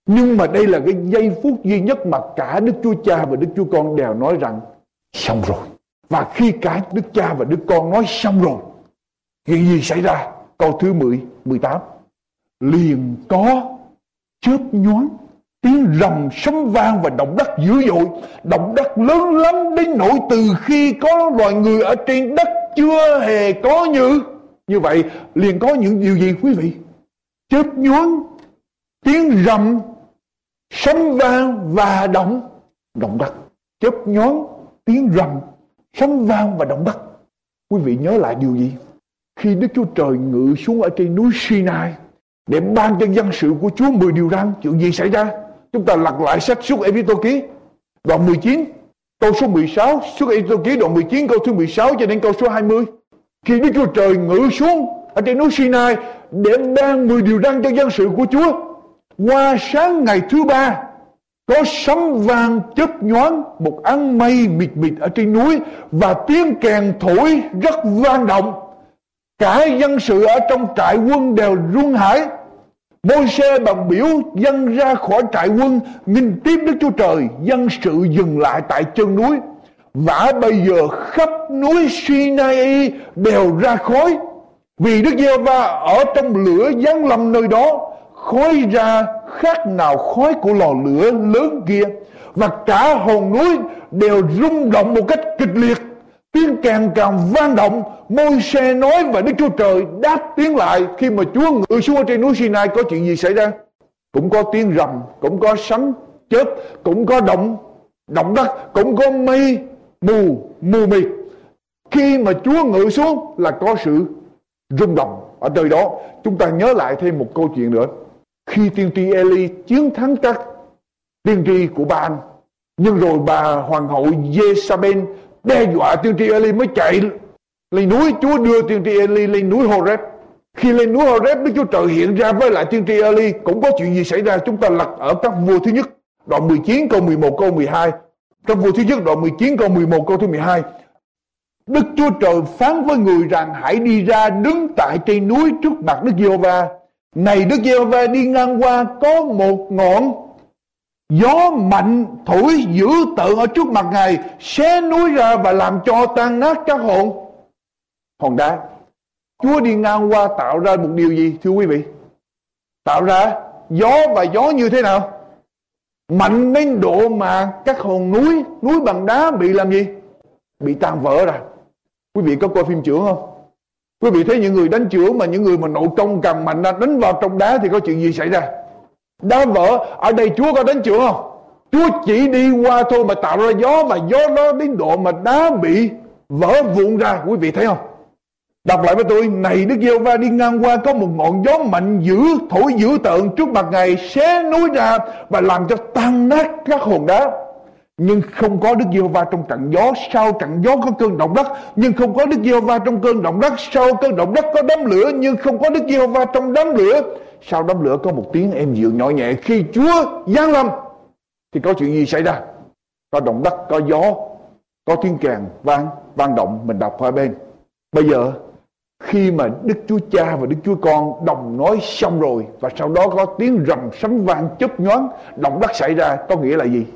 nhưng mà đây là cái giây phút duy nhất mà cả Đức Chúa Cha và Đức Chúa Con đều nói rằng xong rồi. Và khi cả Đức Cha và Đức Con nói xong rồi, chuyện gì xảy ra? Câu thứ 10, 18. Liền có chớp nhoáng, tiếng rầm sấm vang và động đất dữ dội. Động đất lớn lắm đến nỗi từ khi có loài người ở trên đất chưa hề có như như vậy liền có những điều gì quý vị chớp nhoáng tiếng rầm sấm vang và động động đất chớp nhoáng tiếng rầm sấm vang và động đất quý vị nhớ lại điều gì khi Đức Chúa Trời ngự xuống ở trên núi Sinai để ban cho dân sự của Chúa 10 điều răn, chuyện gì xảy ra? Chúng ta lật lại sách suốt Ê-vi-tô ký, đoạn 19 Câu số 16 Xuất Ê Tô Ký đoạn 19 câu thứ 16 cho đến câu số 20 Khi Đức Chúa Trời ngự xuống Ở trên núi Sinai Để ban 10 điều răn cho dân sự của Chúa, Qua sáng ngày thứ ba, Có sấm vang chớp nhoáng, Một áng mây mịt mịt ở trên núi Và tiếng kèn thổi rất vang động. Cả dân sự ở trong trại quân đều run hãi. Môi xe bằng biểu, dân ra khỏi trại quân Nhìn tiếp Đức Chúa Trời, Dân sự dừng lại tại chân núi. Và bây giờ khắp núi Sinai đều ra khói. Vì Đức giê va ở trong lửa giáng lâm nơi đó, Khói ra khác nào khói của lò lửa lớn kia. Và cả hòn núi đều rung động một cách kịch liệt. Tiếng càng càng vang động Môi xe nói và Đức Chúa Trời đáp tiếng lại Khi mà Chúa ngự xuống ở trên núi Sinai Có chuyện gì xảy ra. Cũng có tiếng rầm, Cũng có sấm chớp, Cũng có động động đất, Cũng có mây, mù mù mịt. Khi mà Chúa ngự xuống Là có sự rung động. Ở nơi đó, Chúng ta nhớ lại thêm một câu chuyện nữa. Khi tiên tri Eli chiến thắng các tiên tri của bà anh Nhưng rồi bà hoàng hậu Jezabel đe dọa tiên tri Eli mới chạy lên núi. Chúa đưa tiên tri Eli lên núi Horeb. Khi lên núi Horeb, Đức Chúa Trời hiện ra với lại tiên tri Eli cũng có chuyện gì xảy ra, chúng ta lật ở các vua thứ nhất. Đoạn 19 câu 11 câu 12 các vua thứ nhất, đoạn 19 câu 11 câu thứ 12 Đức Chúa Trời phán với người rằng, hãy đi ra đứng tại trên núi trước mặt Đức Giê-hô-va. Này Đức Giê-hô-va, đi ngang qua có một ngọn Gió mạnh thổi dữ tợn ở trước mặt Ngài, Xé núi ra và làm cho tan nát các hồn Hòn đá. Chúa đi ngang qua tạo ra một điều gì, thưa quý vị? Tạo ra gió và gió như thế nào? Mạnh đến độ mà các hòn núi Núi bằng đá bị làm gì? Bị tan vỡ ra Quý vị có coi phim trưởng không? Quý vị thấy những người đánh trưởng Mà những người mà nội công càng mạnh ra, đánh vào trong đá Thì có chuyện gì xảy ra? Đá vỡ ở đây Chúa có đánh chữa không Chúa chỉ đi qua thôi mà tạo ra gió và gió đó đến độ mà đá bị vỡ vụn ra. Quý vị thấy không? Đọc lại với tôi, Này, Đức Giêsu va đi ngang qua Có một ngọn gió mạnh dữ, Thổi dữ tợn trước mặt Ngài, Xé núi ra Và làm cho tan nát các hòn đá. Nhưng không có Đức giê va trong trận gió, Sau trận gió có cơn động đất. Nhưng không có Đức giê va trong cơn động đất, Sau cơn động đất có đám lửa. Nhưng không có Đức giê va trong đám lửa sau đám lửa có một tiếng em dịu nhỏ nhẹ, khi Chúa giáng lâm, thì có chuyện gì xảy ra? Có động đất, có gió, có tiếng kèn vang vang động, mình đọc hai bên. Bây giờ, khi mà Đức Chúa Cha và Đức Chúa Con đồng nói xong rồi, và sau đó có tiếng rầm sấm vang chớp nhoáng, động đất xảy ra, có nghĩa là gì?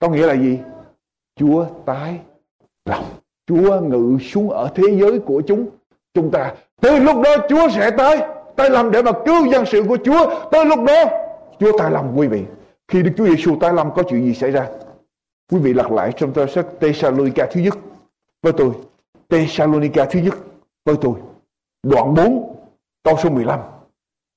Có nghĩa là gì? Chúa tái lòng. Chúa ngự xuống ở thế giới của chúng. Chúng ta từ lúc đó Chúa sẽ tới tay làm để mà cứu dân sự của Chúa. Tới lúc đó, Chúa tay làm quý vị. Khi Đức Chúa Giêsu tay làm có chuyện gì xảy ra? Quý vị lật lại trong tờ sách Thessalonica thứ nhất với tôi. Thessalonica thứ nhất với tôi. Đoạn 4 câu số 15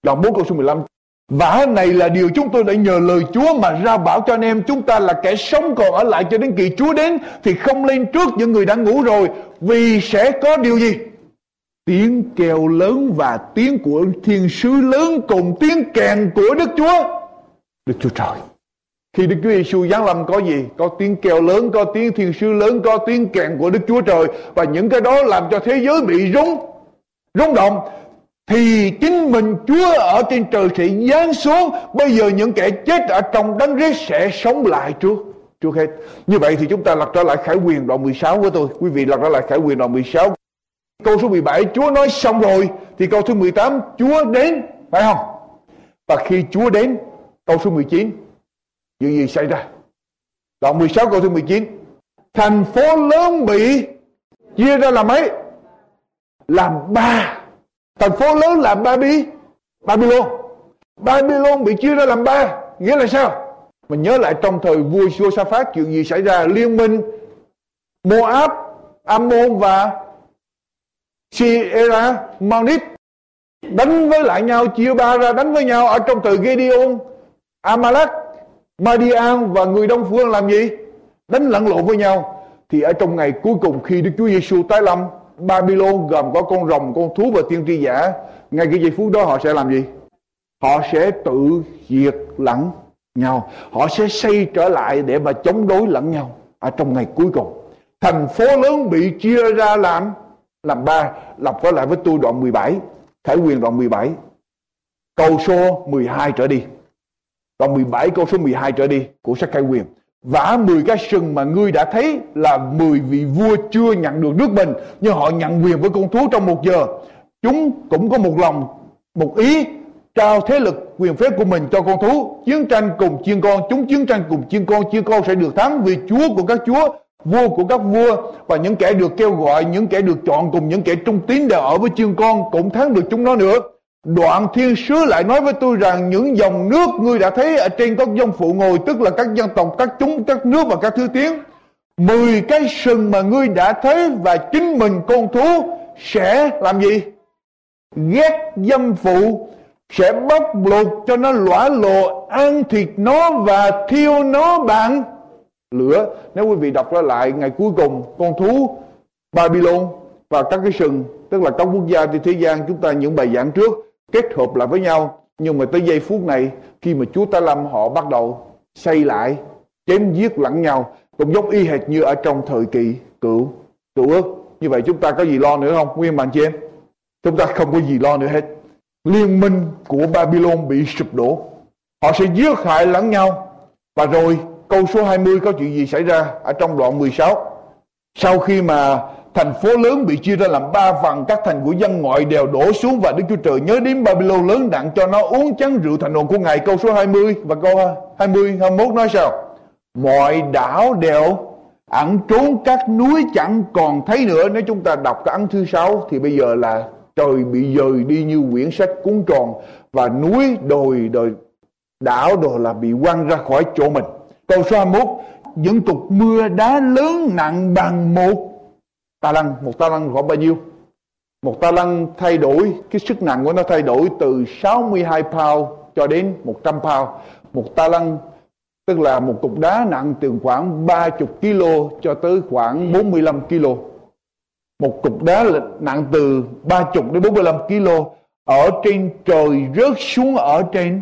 đoạn 4 câu số 15 Vả này là điều chúng tôi đã nhờ lời Chúa mà ra bảo cho anh em chúng ta là kẻ sống còn ở lại cho đến kỳ Chúa đến, thì không lên trước những người đã ngủ rồi. Vì sẽ có điều gì? Tiếng kêu lớn và tiếng của thiên sứ lớn cùng tiếng kèn của Đức Chúa Đức Chúa Trời khi Đức Chúa Giêsu giáng lâm có gì? Có tiếng kêu lớn, có tiếng thiên sứ lớn, có tiếng kèn của Đức Chúa Trời và những cái đó làm cho thế giới bị rung, rung động. Thì chính mình Chúa ở trên trời sẽ giáng xuống. Bây giờ những kẻ chết ở trong đấng rết sẽ sống lại chúa trước hết. Như vậy thì chúng ta lật trở lại Khải Quyền đoạn 16 của tôi. Quý vị lật trở lại Khải Quyền đoạn 16. Câu số 17 Chúa nói xong rồi, Thì câu số 18 Chúa đến, Phải không? Và khi Chúa đến, Câu số 19 Chuyện gì xảy ra? Đoạn 16 câu số 19 Thành phố lớn bị Chia ra làm mấy Làm ba. Thành phố lớn làm ba bi Babylon. Babylon bị chia ra làm ba, Nghĩa là sao? Mình nhớ lại trong thời vua Josaphat, Chuyện gì xảy ra? Liên minh Moab, Ammon và Sierra Maunit đánh với lại nhau, chia ba ra đánh với nhau ở trong từ Gideon, Amalek, Madian và người Đông Phương làm gì? Đánh lẫn lộn với nhau. Thì ở trong ngày cuối cùng khi Đức Chúa Giêsu tái lâm Babylon gồm có con rồng, con thú và tiên tri giả, ngay cái giây phút đó họ sẽ làm gì? Họ sẽ tự diệt lẫn nhau. Họ sẽ xây trở lại để mà chống đối lẫn nhau ở trong ngày cuối cùng. Thành phố lớn bị chia ra làm làm ba, lập trở lại với tôi đoạn 17 Khải quyền đoạn 17 câu số 12 trở đi. Đoạn 17 câu số 12 trở đi của sách Khải quyền. Vả 10 cái sừng mà ngươi đã thấy là 10 vị vua chưa nhận được nước mình, nhưng họ nhận quyền với con thú trong một giờ. Chúng cũng có một lòng, một ý, trao thế lực quyền phép của mình cho con thú. Chiến tranh cùng chiên con, chúng chiến tranh cùng chiên con chiên con sẽ được thắng vì chúa của các chúa vua của các vua và những kẻ được kêu gọi, những kẻ được chọn cùng những kẻ trung tín đều ở với chiên con cũng thắng được chúng nó nữa. Đoạn thiên sứ lại nói với tôi rằng những dòng nước ngươi đã thấy ở trên các dông phụ ngồi, tức là các dân tộc, các chúng, các nước và các thứ tiếng. Mười cái sừng mà ngươi đã thấy và chính mình con thú sẽ làm gì? Ghét dâm phụ, sẽ bóc lột cho nó lõa lộ, ăn thịt nó và thiêu nó bằng lửa. Nếu quý vị đọc ra lại ngày cuối cùng, con thú, Babylon và các cái sừng, tức là các quốc gia trên thế gian, chúng ta những bài giảng trước, kết hợp lại với nhau. Nhưng mà tới giây phút này, khi mà Chúa Ta Lâm họ bắt đầu xây lại, chém giết lẫn nhau, cũng giống y hệt như ở trong thời kỳ cựu cựu ước. Như vậy chúng ta có gì lo nữa không? Nguyên bạn chị em, chúng ta không có gì lo nữa hết. Liên minh của Babylon bị sụp đổ. Họ sẽ giết hại lẫn nhau. Và rồi câu số 20 có chuyện gì xảy ra ở trong đoạn 16 sau khi mà thành phố lớn bị chia ra làm ba phần, các thành của dân ngoại đều đổ xuống và Đức Chúa Trời nhớ đến Babylon lớn đặng cho nó uống chén rượu thành hồn của Ngài. Câu số 20 và câu 20 21 nói sao? Mọi đảo đều ẩn trốn, các núi chẳng còn thấy nữa. Nếu chúng ta đọc cái ấn thứ sáu thì bây giờ là trời bị dời đi như quyển sách cuốn tròn và núi đồi đồi, đảo đồ là bị quăng ra khỏi chỗ mình câu số 21 những cục mưa đá lớn nặng bằng một ta lăng. Một ta lăng khoảng bao nhiêu? Một ta lăng thay đổi, cái sức nặng của nó thay đổi từ 62 pound cho đến 100 pound. Một ta lăng, tức là một cục đá nặng từ khoảng 30 kg cho tới khoảng 45 kg một cục đá nặng từ 30 đến 45 kg ở trên trời rớt xuống ở trên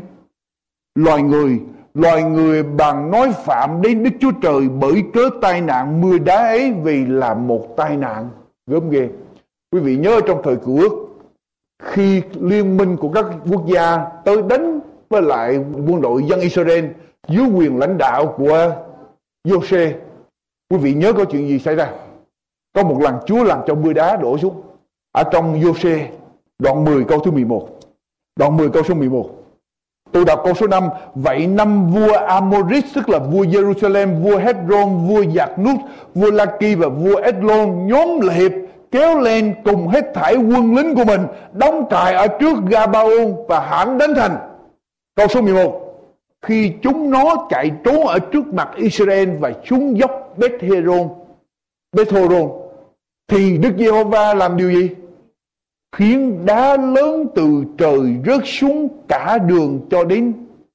loài người loài người bằng nói phạm đến Đức Chúa Trời bởi cớ tai nạn mưa đá ấy vì là một tai nạn. Gớm ghê. Quý vị nhớ trong thời cựu ước, khi liên minh của các quốc gia tới đánh với lại quân đội dân Israel dưới quyền lãnh đạo của Giô-xê. Quý vị nhớ có chuyện gì xảy ra? Có một lần Chúa làm cho mưa đá đổ xuống. Ở trong Giô-xê, đoạn 10 câu thứ 11 đoạn 10 câu số 11 Tôi đọc câu số 5 Vậy năm vua Amorit Tức là vua Jerusalem, Vua Hebron, Vua Giạc Nút Vua Laki và vua Edlon Nhóm hiệp kéo lên cùng hết thảy quân lính của mình, Đóng trại ở trước Gabaon Và hãm đánh thành Câu số 11 Khi chúng nó chạy trốn ở trước mặt Israel Và xuống dốc Beth Heron, Beth Horon, Thì Đức Giê-hô-va làm điều gì? Khiến đá lớn từ trời rớt xuống cả đường cho đến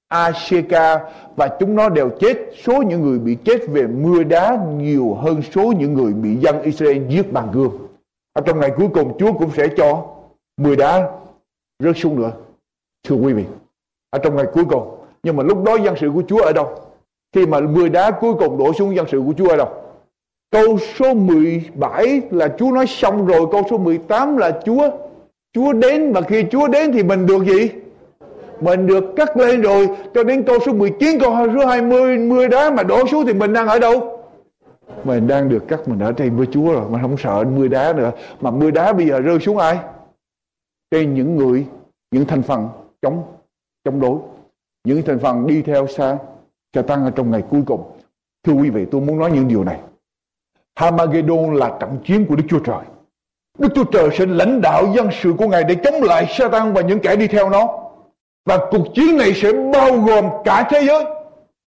Asheka và chúng nó đều chết. Số những người bị chết về mưa đá nhiều hơn số những người bị dân Israel giết bằng gươm. Ở trong ngày cuối cùng Chúa cũng sẽ cho mưa đá rớt xuống nữa. Thưa quý vị, ở trong ngày cuối cùng. Nhưng mà lúc đó dân sự của Chúa ở đâu? Khi mà mưa đá cuối cùng đổ xuống dân sự của Chúa ở đâu? Câu số 17 là Chúa nói xong rồi, Câu số 18 là Chúa Chúa đến, và khi Chúa đến thì mình được gì? Mình được cắt lên rồi cho đến câu số 19 câu số 20 mưa đá mà đổ xuống thì mình đang ở đâu? Mình đang được cắt, mình ở trên với Chúa rồi Mình không sợ mưa đá nữa Mà mưa đá bây giờ rơi xuống ai? Trên những người, Những thành phần chống chống đối Những thành phần đi theo xa Sa tăng ở trong ngày cuối cùng Thưa quý vị, tôi muốn nói những điều này Hamagedon là trận chiến của Đức Chúa Trời Đức Chúa Trời sẽ lãnh đạo dân sự của Ngài để chống lại Satan và những kẻ đi theo nó. Và cuộc chiến này sẽ bao gồm cả thế giới.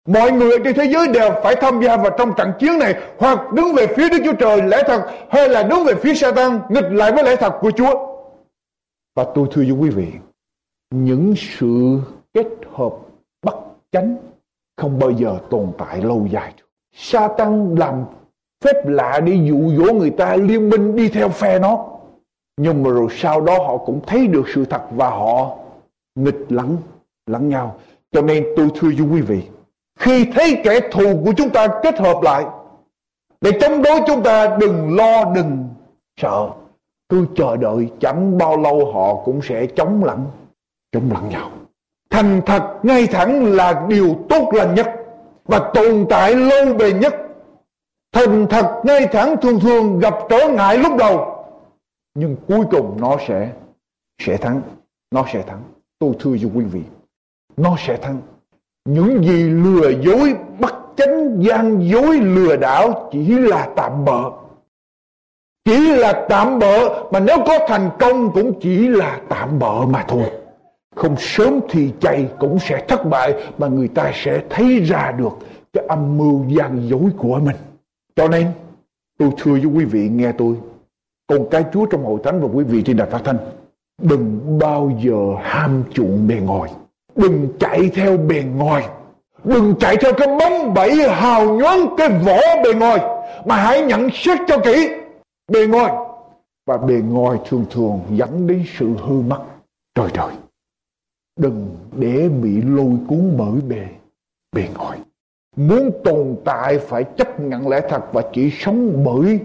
Mọi người trên thế giới đều phải tham gia vào trong trận chiến này hoặc đứng về phía Đức Chúa Trời lẽ thật hay là đứng về phía Satan nghịch lại với lẽ thật của Chúa. Và tôi thưa với quý vị, những sự kết hợp bất chánh không bao giờ tồn tại lâu dài. Satan làm phép lạ để dụ dỗ người ta, liên minh đi theo phe nó. Nhưng mà rồi sau đó họ cũng thấy được sự thật và họ nghịch lẫn lẫn nhau. Cho nên tôi thưa với quý vị, khi thấy kẻ thù của chúng ta kết hợp lại, để chống đối chúng ta, đừng lo, đừng sợ. Cứ chờ đợi, chẳng bao lâu họ cũng sẽ chống lẫn chống lẫn nhau. Thành thật, ngay thẳng là điều tốt lành nhất và tồn tại lâu bền nhất. Thành thật ngay thẳng thường thường gặp trở ngại lúc đầu. Nhưng cuối cùng nó sẽ sẽ thắng. Nó sẽ thắng. Tôi thưa với quý vị, nó sẽ thắng. Những gì lừa dối, bắt chánh gian dối lừa đảo chỉ là tạm bợ. Chỉ là tạm bợ, mà nếu có thành công cũng chỉ là tạm bợ mà thôi. Không sớm thì chạy cũng sẽ thất bại, mà người ta sẽ thấy ra được cái âm mưu gian dối của mình cho nên, tôi thưa với quý vị, nghe tôi. Con cái chúa trong hội thánh và quý vị trên đài phát thanh, đừng bao giờ ham chuộng bề ngoài. Đừng chạy theo bề ngoài. Đừng chạy theo cái bóng bẫy hào nhoáng, cái vỏ bề ngoài, mà hãy nhận xét cho kỹ bề ngoài. Và bề ngoài thường thường dẫn đến sự hư mất trời trời đừng để bị lôi cuốn bởi bề bề ngoài muốn tồn tại phải chấp nhận lẽ thật và chỉ sống bởi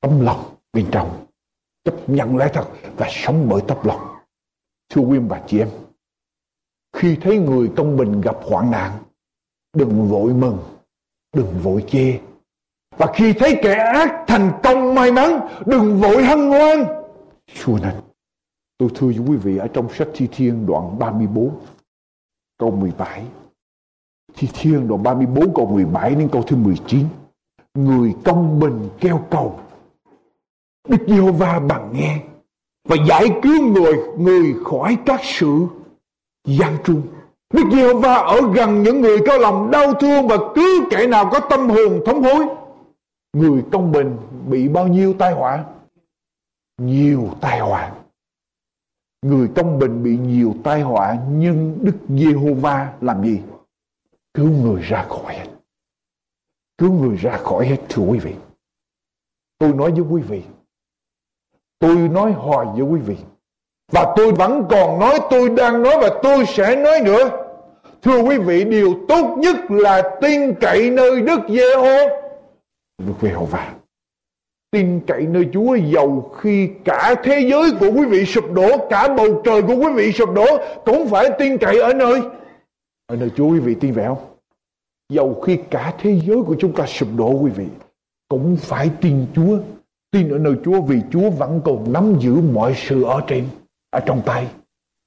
tấm lòng bên trong. Chấp nhận lẽ thật và sống bởi tấm lòng. Thưa quý bà chị em, khi thấy người công bình gặp hoạn nạn, đừng vội mừng, đừng vội chê. Và khi thấy kẻ ác thành công may mắn, đừng vội hân hoan. Chúa nên tôi thưa với quý vị ở trong sách Thi Thiên đoạn 34 câu 17 Thi Thiên đoạn 34 câu 17 đến câu thứ 19 Người công bình kêu cầu Đức Giê-hô-va bằng nghe và giải cứu người người khỏi các sự gian trung. Đức Giê-hô-va ở gần những người có lòng đau thương và cứ kẻ nào có tâm hồn thống hối. Người công bình bị bao nhiêu tai họa? Nhiều tai họa. Người công bình bị nhiều tai họa nhưng Đức Giê-hô-va làm gì? Cứu người ra khỏi hết. Cứu người ra khỏi hết thưa quý vị. Tôi nói với quý vị Tôi nói hoài với quý vị. Và tôi vẫn còn nói, tôi đang nói và tôi sẽ nói nữa. Thưa quý vị, điều tốt nhất là tin cậy nơi Đức Giê-hô. Đức Giê-hô-va. Tin cậy nơi Chúa dầu khi cả thế giới của quý vị sụp đổ, cả bầu trời của quý vị sụp đổ, cũng phải tin cậy ở nơi. Ở nơi Chúa quý vị tin vậy không? Dầu khi cả thế giới của chúng ta sụp đổ quý vị, cũng phải tin Chúa tin ở nơi Chúa vì Chúa vẫn còn nắm giữ mọi sự ở trên ở trong tay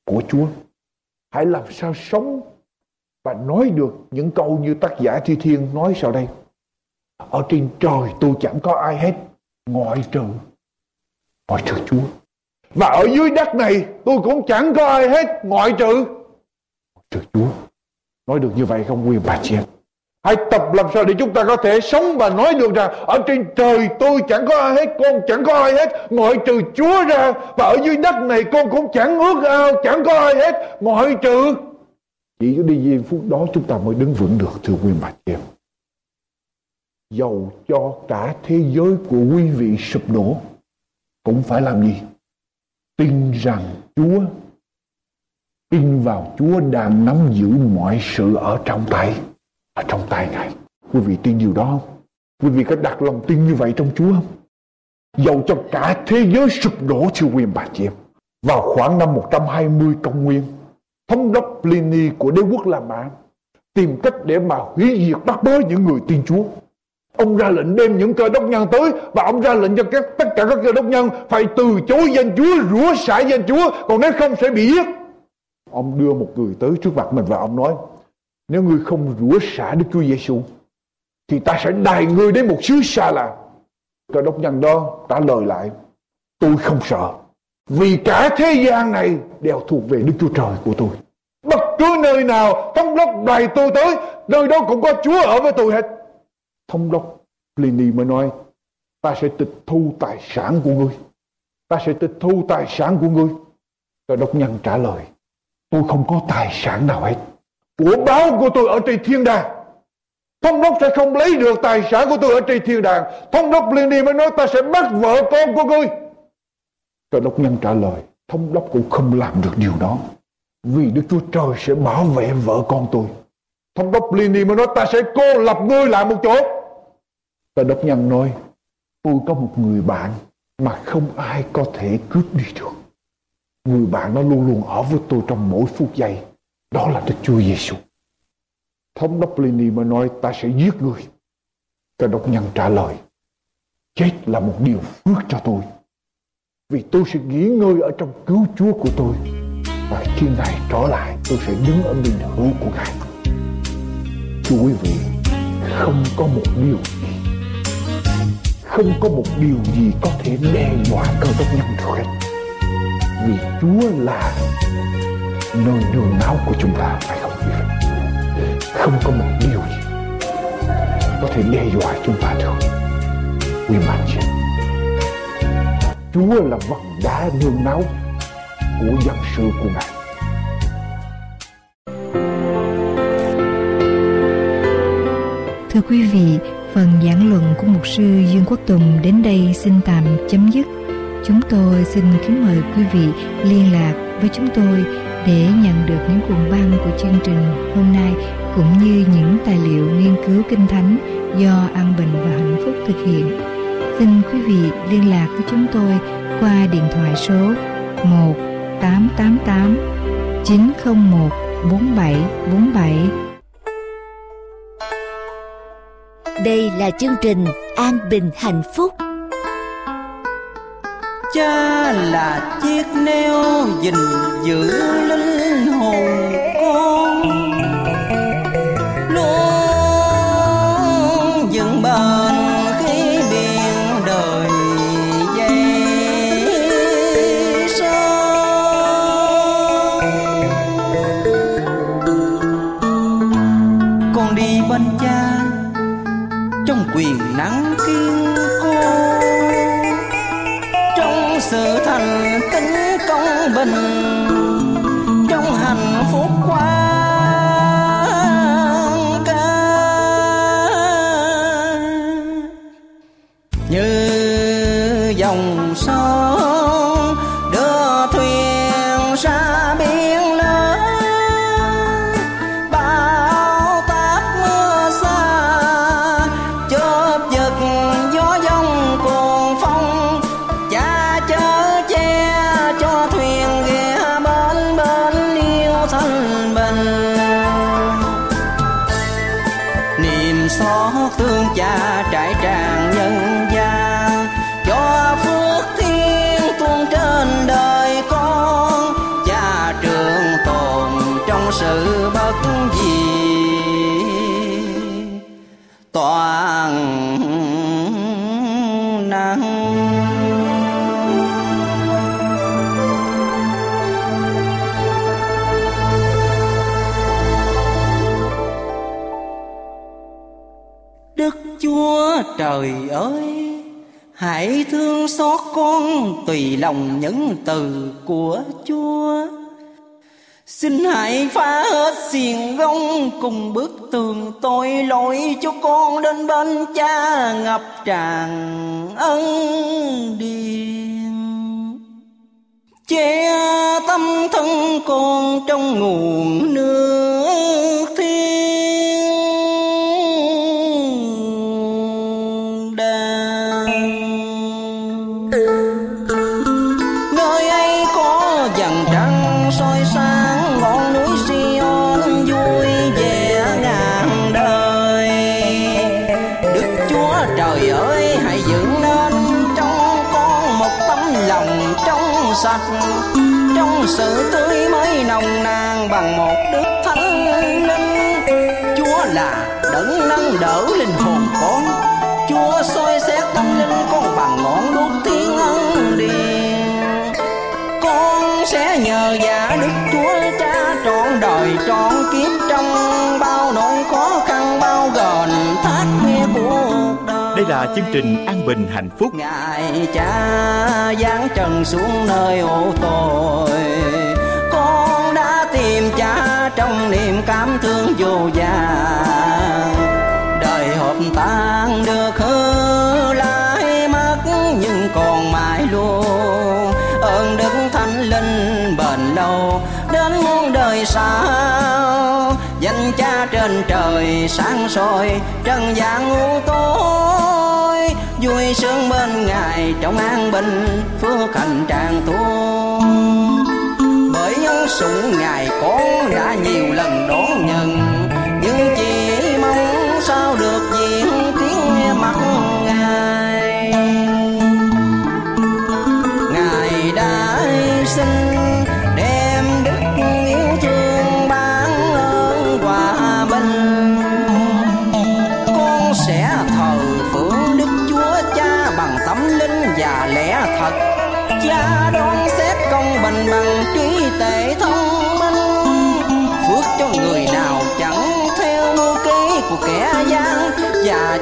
của Chúa. Hãy làm sao sống và nói được những câu như tác giả Thi Thiên nói sau đây. Ở trên trời tôi chẳng có ai hết ngoại trừ ngoại trừ Chúa. Và ở dưới đất này tôi cũng chẳng có ai hết ngoại trừ ngoại trừ Chúa. Nói được như vậy không quyền bà chị em? Hãy tập làm sao để chúng ta có thể sống và nói được rằng ở trên trời tôi chẳng có ai hết, con chẳng có ai hết, ngoại trừ Chúa ra. Và ở dưới đất này con cũng chẳng ước ao, chẳng có ai hết, ngoại trừ. Chỉ có đi giây phút đó chúng ta mới đứng vững được thưa quý bà chị em. Dầu cho cả thế giới của quý vị sụp đổ, cũng phải làm gì? Tin rằng Chúa, tin vào Chúa đang nắm giữ mọi sự ở trong tay ở trong tay Ngài. Quý vị tin điều đó không? Quý vị có đặt lòng tin như vậy trong Chúa không? Dầu cho cả thế giới sụp đổ siêu quyền bà chị em. Vào khoảng năm 120 công nguyên, thống đốc Pliny của đế quốc La Mã tìm cách để mà hủy diệt bắt bớ những người tin Chúa. Ông ra lệnh đem những cơ đốc nhân tới và ông ra lệnh cho các tất cả các cơ đốc nhân phải từ chối danh Chúa, rủa xả danh Chúa, còn nếu không sẽ bị giết. Ông đưa một người tới trước mặt mình và ông nói, nếu ngươi không rửa xả Đức Chúa Giêsu thì ta sẽ đài ngươi đến một xứ xa lạ. Cơ đốc nhân đó trả lời lại, tôi không sợ, vì cả thế gian này đều thuộc về Đức Chúa Trời của tôi. Bất cứ nơi nào thống đốc đài tôi tới, nơi đó cũng có Chúa ở với tôi hết. Thống đốc Pliny mới nói, ta sẽ tịch thu tài sản của ngươi. Ta sẽ tịch thu tài sản của ngươi. Cơ đốc nhân trả lời tôi không có tài sản nào hết. Của báo của tôi ở trên thiên đàng. Thống đốc sẽ không lấy được tài sản của tôi ở trên thiên đàng. Thống đốc liền đi mới nói ta sẽ bắt vợ con của ngươi. Cơ đốc nhân trả lời, Thống đốc cũng không làm được điều đó. Vì Đức Chúa Trời sẽ bảo vệ vợ con tôi. Thống đốc lini mới nói ta sẽ cô lập ngươi lại một chỗ. Cơ đốc nhân nói, Tôi có một người bạn Mà không ai có thể cướp đi được. Người bạn nó luôn luôn ở với tôi trong mỗi phút giây đó là Đức Chúa Giêsu. Thống đốc Pliny mới nói, ta sẽ giết người. Cơ đốc nhân trả lời, chết là một điều phước cho tôi. Vì tôi sẽ nghỉ ngơi ở trong cứu Chúa của tôi. và khi ngài trở lại, tôi sẽ đứng ở bên hữu của ngài thưa quý vị, không có một điều gì, không có một điều gì có thể đe dọa cơ đốc nhân được hết vì chúa là nơi nương náu của chúng ta phải không? Quý vị không có một điều gì có thể đe dọa chúng ta được. Quý bạn chị chúa là vầng đá nương náu của dân sự của ngài. Thưa quý vị, phần giảng luận của mục sư Dương Quốc Tùng đến đây xin tạm chấm dứt. Chúng tôi xin kính mời quý vị liên lạc với chúng tôi để nhận được những cuộn băng của chương trình hôm nay, cũng như những tài liệu nghiên cứu kinh thánh do An Bình và Hạnh Phúc thực hiện. Xin quý vị liên lạc với chúng tôi qua điện thoại số 1 888 901 4747 Đây là chương trình An Bình Hạnh Phúc Cha là chiếc neo gìn giữ linh hồn con. Sự bất gì toàn năng. Đức Chúa trời ơi, Hãy thương xót con tùy lòng những từ của Chúa. Xin hãy phá hết xiềng gông cùng bức tường tôi lỗi cho con đến bên cha ngập tràn ân điền. Che tâm thân con trong nguồn nước thiên sự tươi mới nồng nàn bằng một đức thánh linh Chúa là đấng nâng đỡ linh hồn con. Chúa soi xét tâm linh con bằng ngọn đuốc thiên ân điền. Con sẽ nhờ giả đức chúa cha trọn đời trọn kiếp trong là chương trình An Bình Hạnh Phúc. Ngài cha giáng trần xuống nơi ô tội con đã tìm cha trong niềm cảm thương vô vàn đời hộp tan được hư lại mất nhưng còn mãi luôn. Ơn đức thánh linh bền lâu, đến muôn đời sau. Danh cha trên trời sáng soi, trần gian u trong an bình phước hành tràn tuôn. Bởi nhân sủng ngài con đã nhiều lần đón nhận.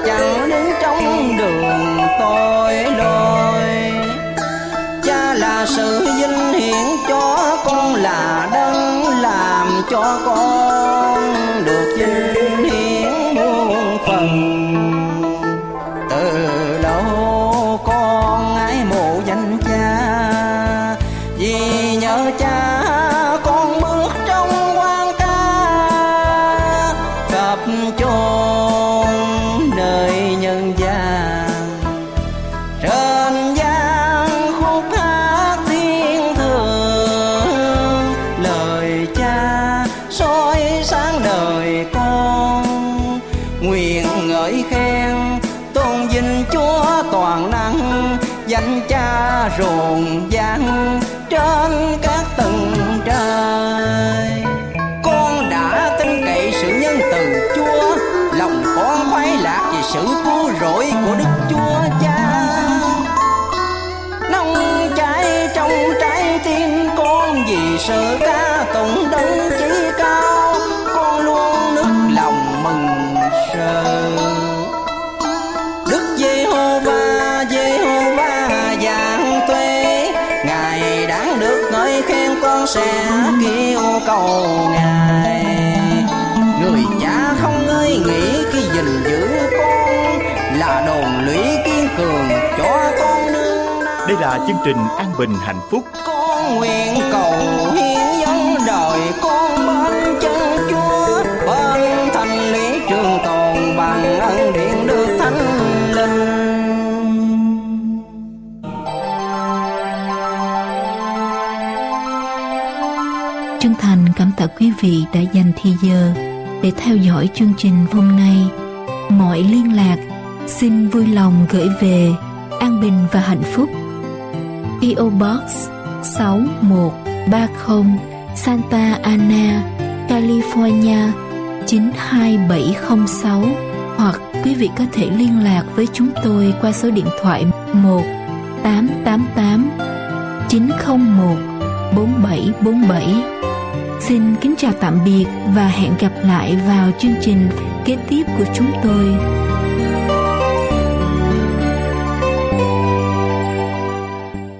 Chẳng đứng trong đường tôi lỗi cha là sự vinh hiển, cho con là đấng làm cho con được vinh chúa toàn năng, danh cha rộn vang trên các tầng trời. Con đã tin cậy sự nhân từ chúa, lòng con khoái lạc vì sự cứu rỗi của đức chúa cha. Nông cháy trong trái tim con vì sự ca tụng đấng chí sẽ kêu cầu Ngài. Người cha không ngơi nghĩ khi gìn giữ con Là đồn lũy kiên cường cho con nương Đây là chương trình An Bình Hạnh Phúc. Con nguyện cầu hiến dân đời con bên tạ quý vị đã dành thời giờ để theo dõi chương trình hôm nay. Mọi liên lạc xin vui lòng gửi về An Bình và Hạnh Phúc. PO Box 6130 Santa Ana, California 92706 hoặc quý vị có thể liên lạc với chúng tôi qua số điện thoại 1 888 901 4747 Xin kính chào tạm biệt và hẹn gặp lại vào chương trình kế tiếp của chúng tôi.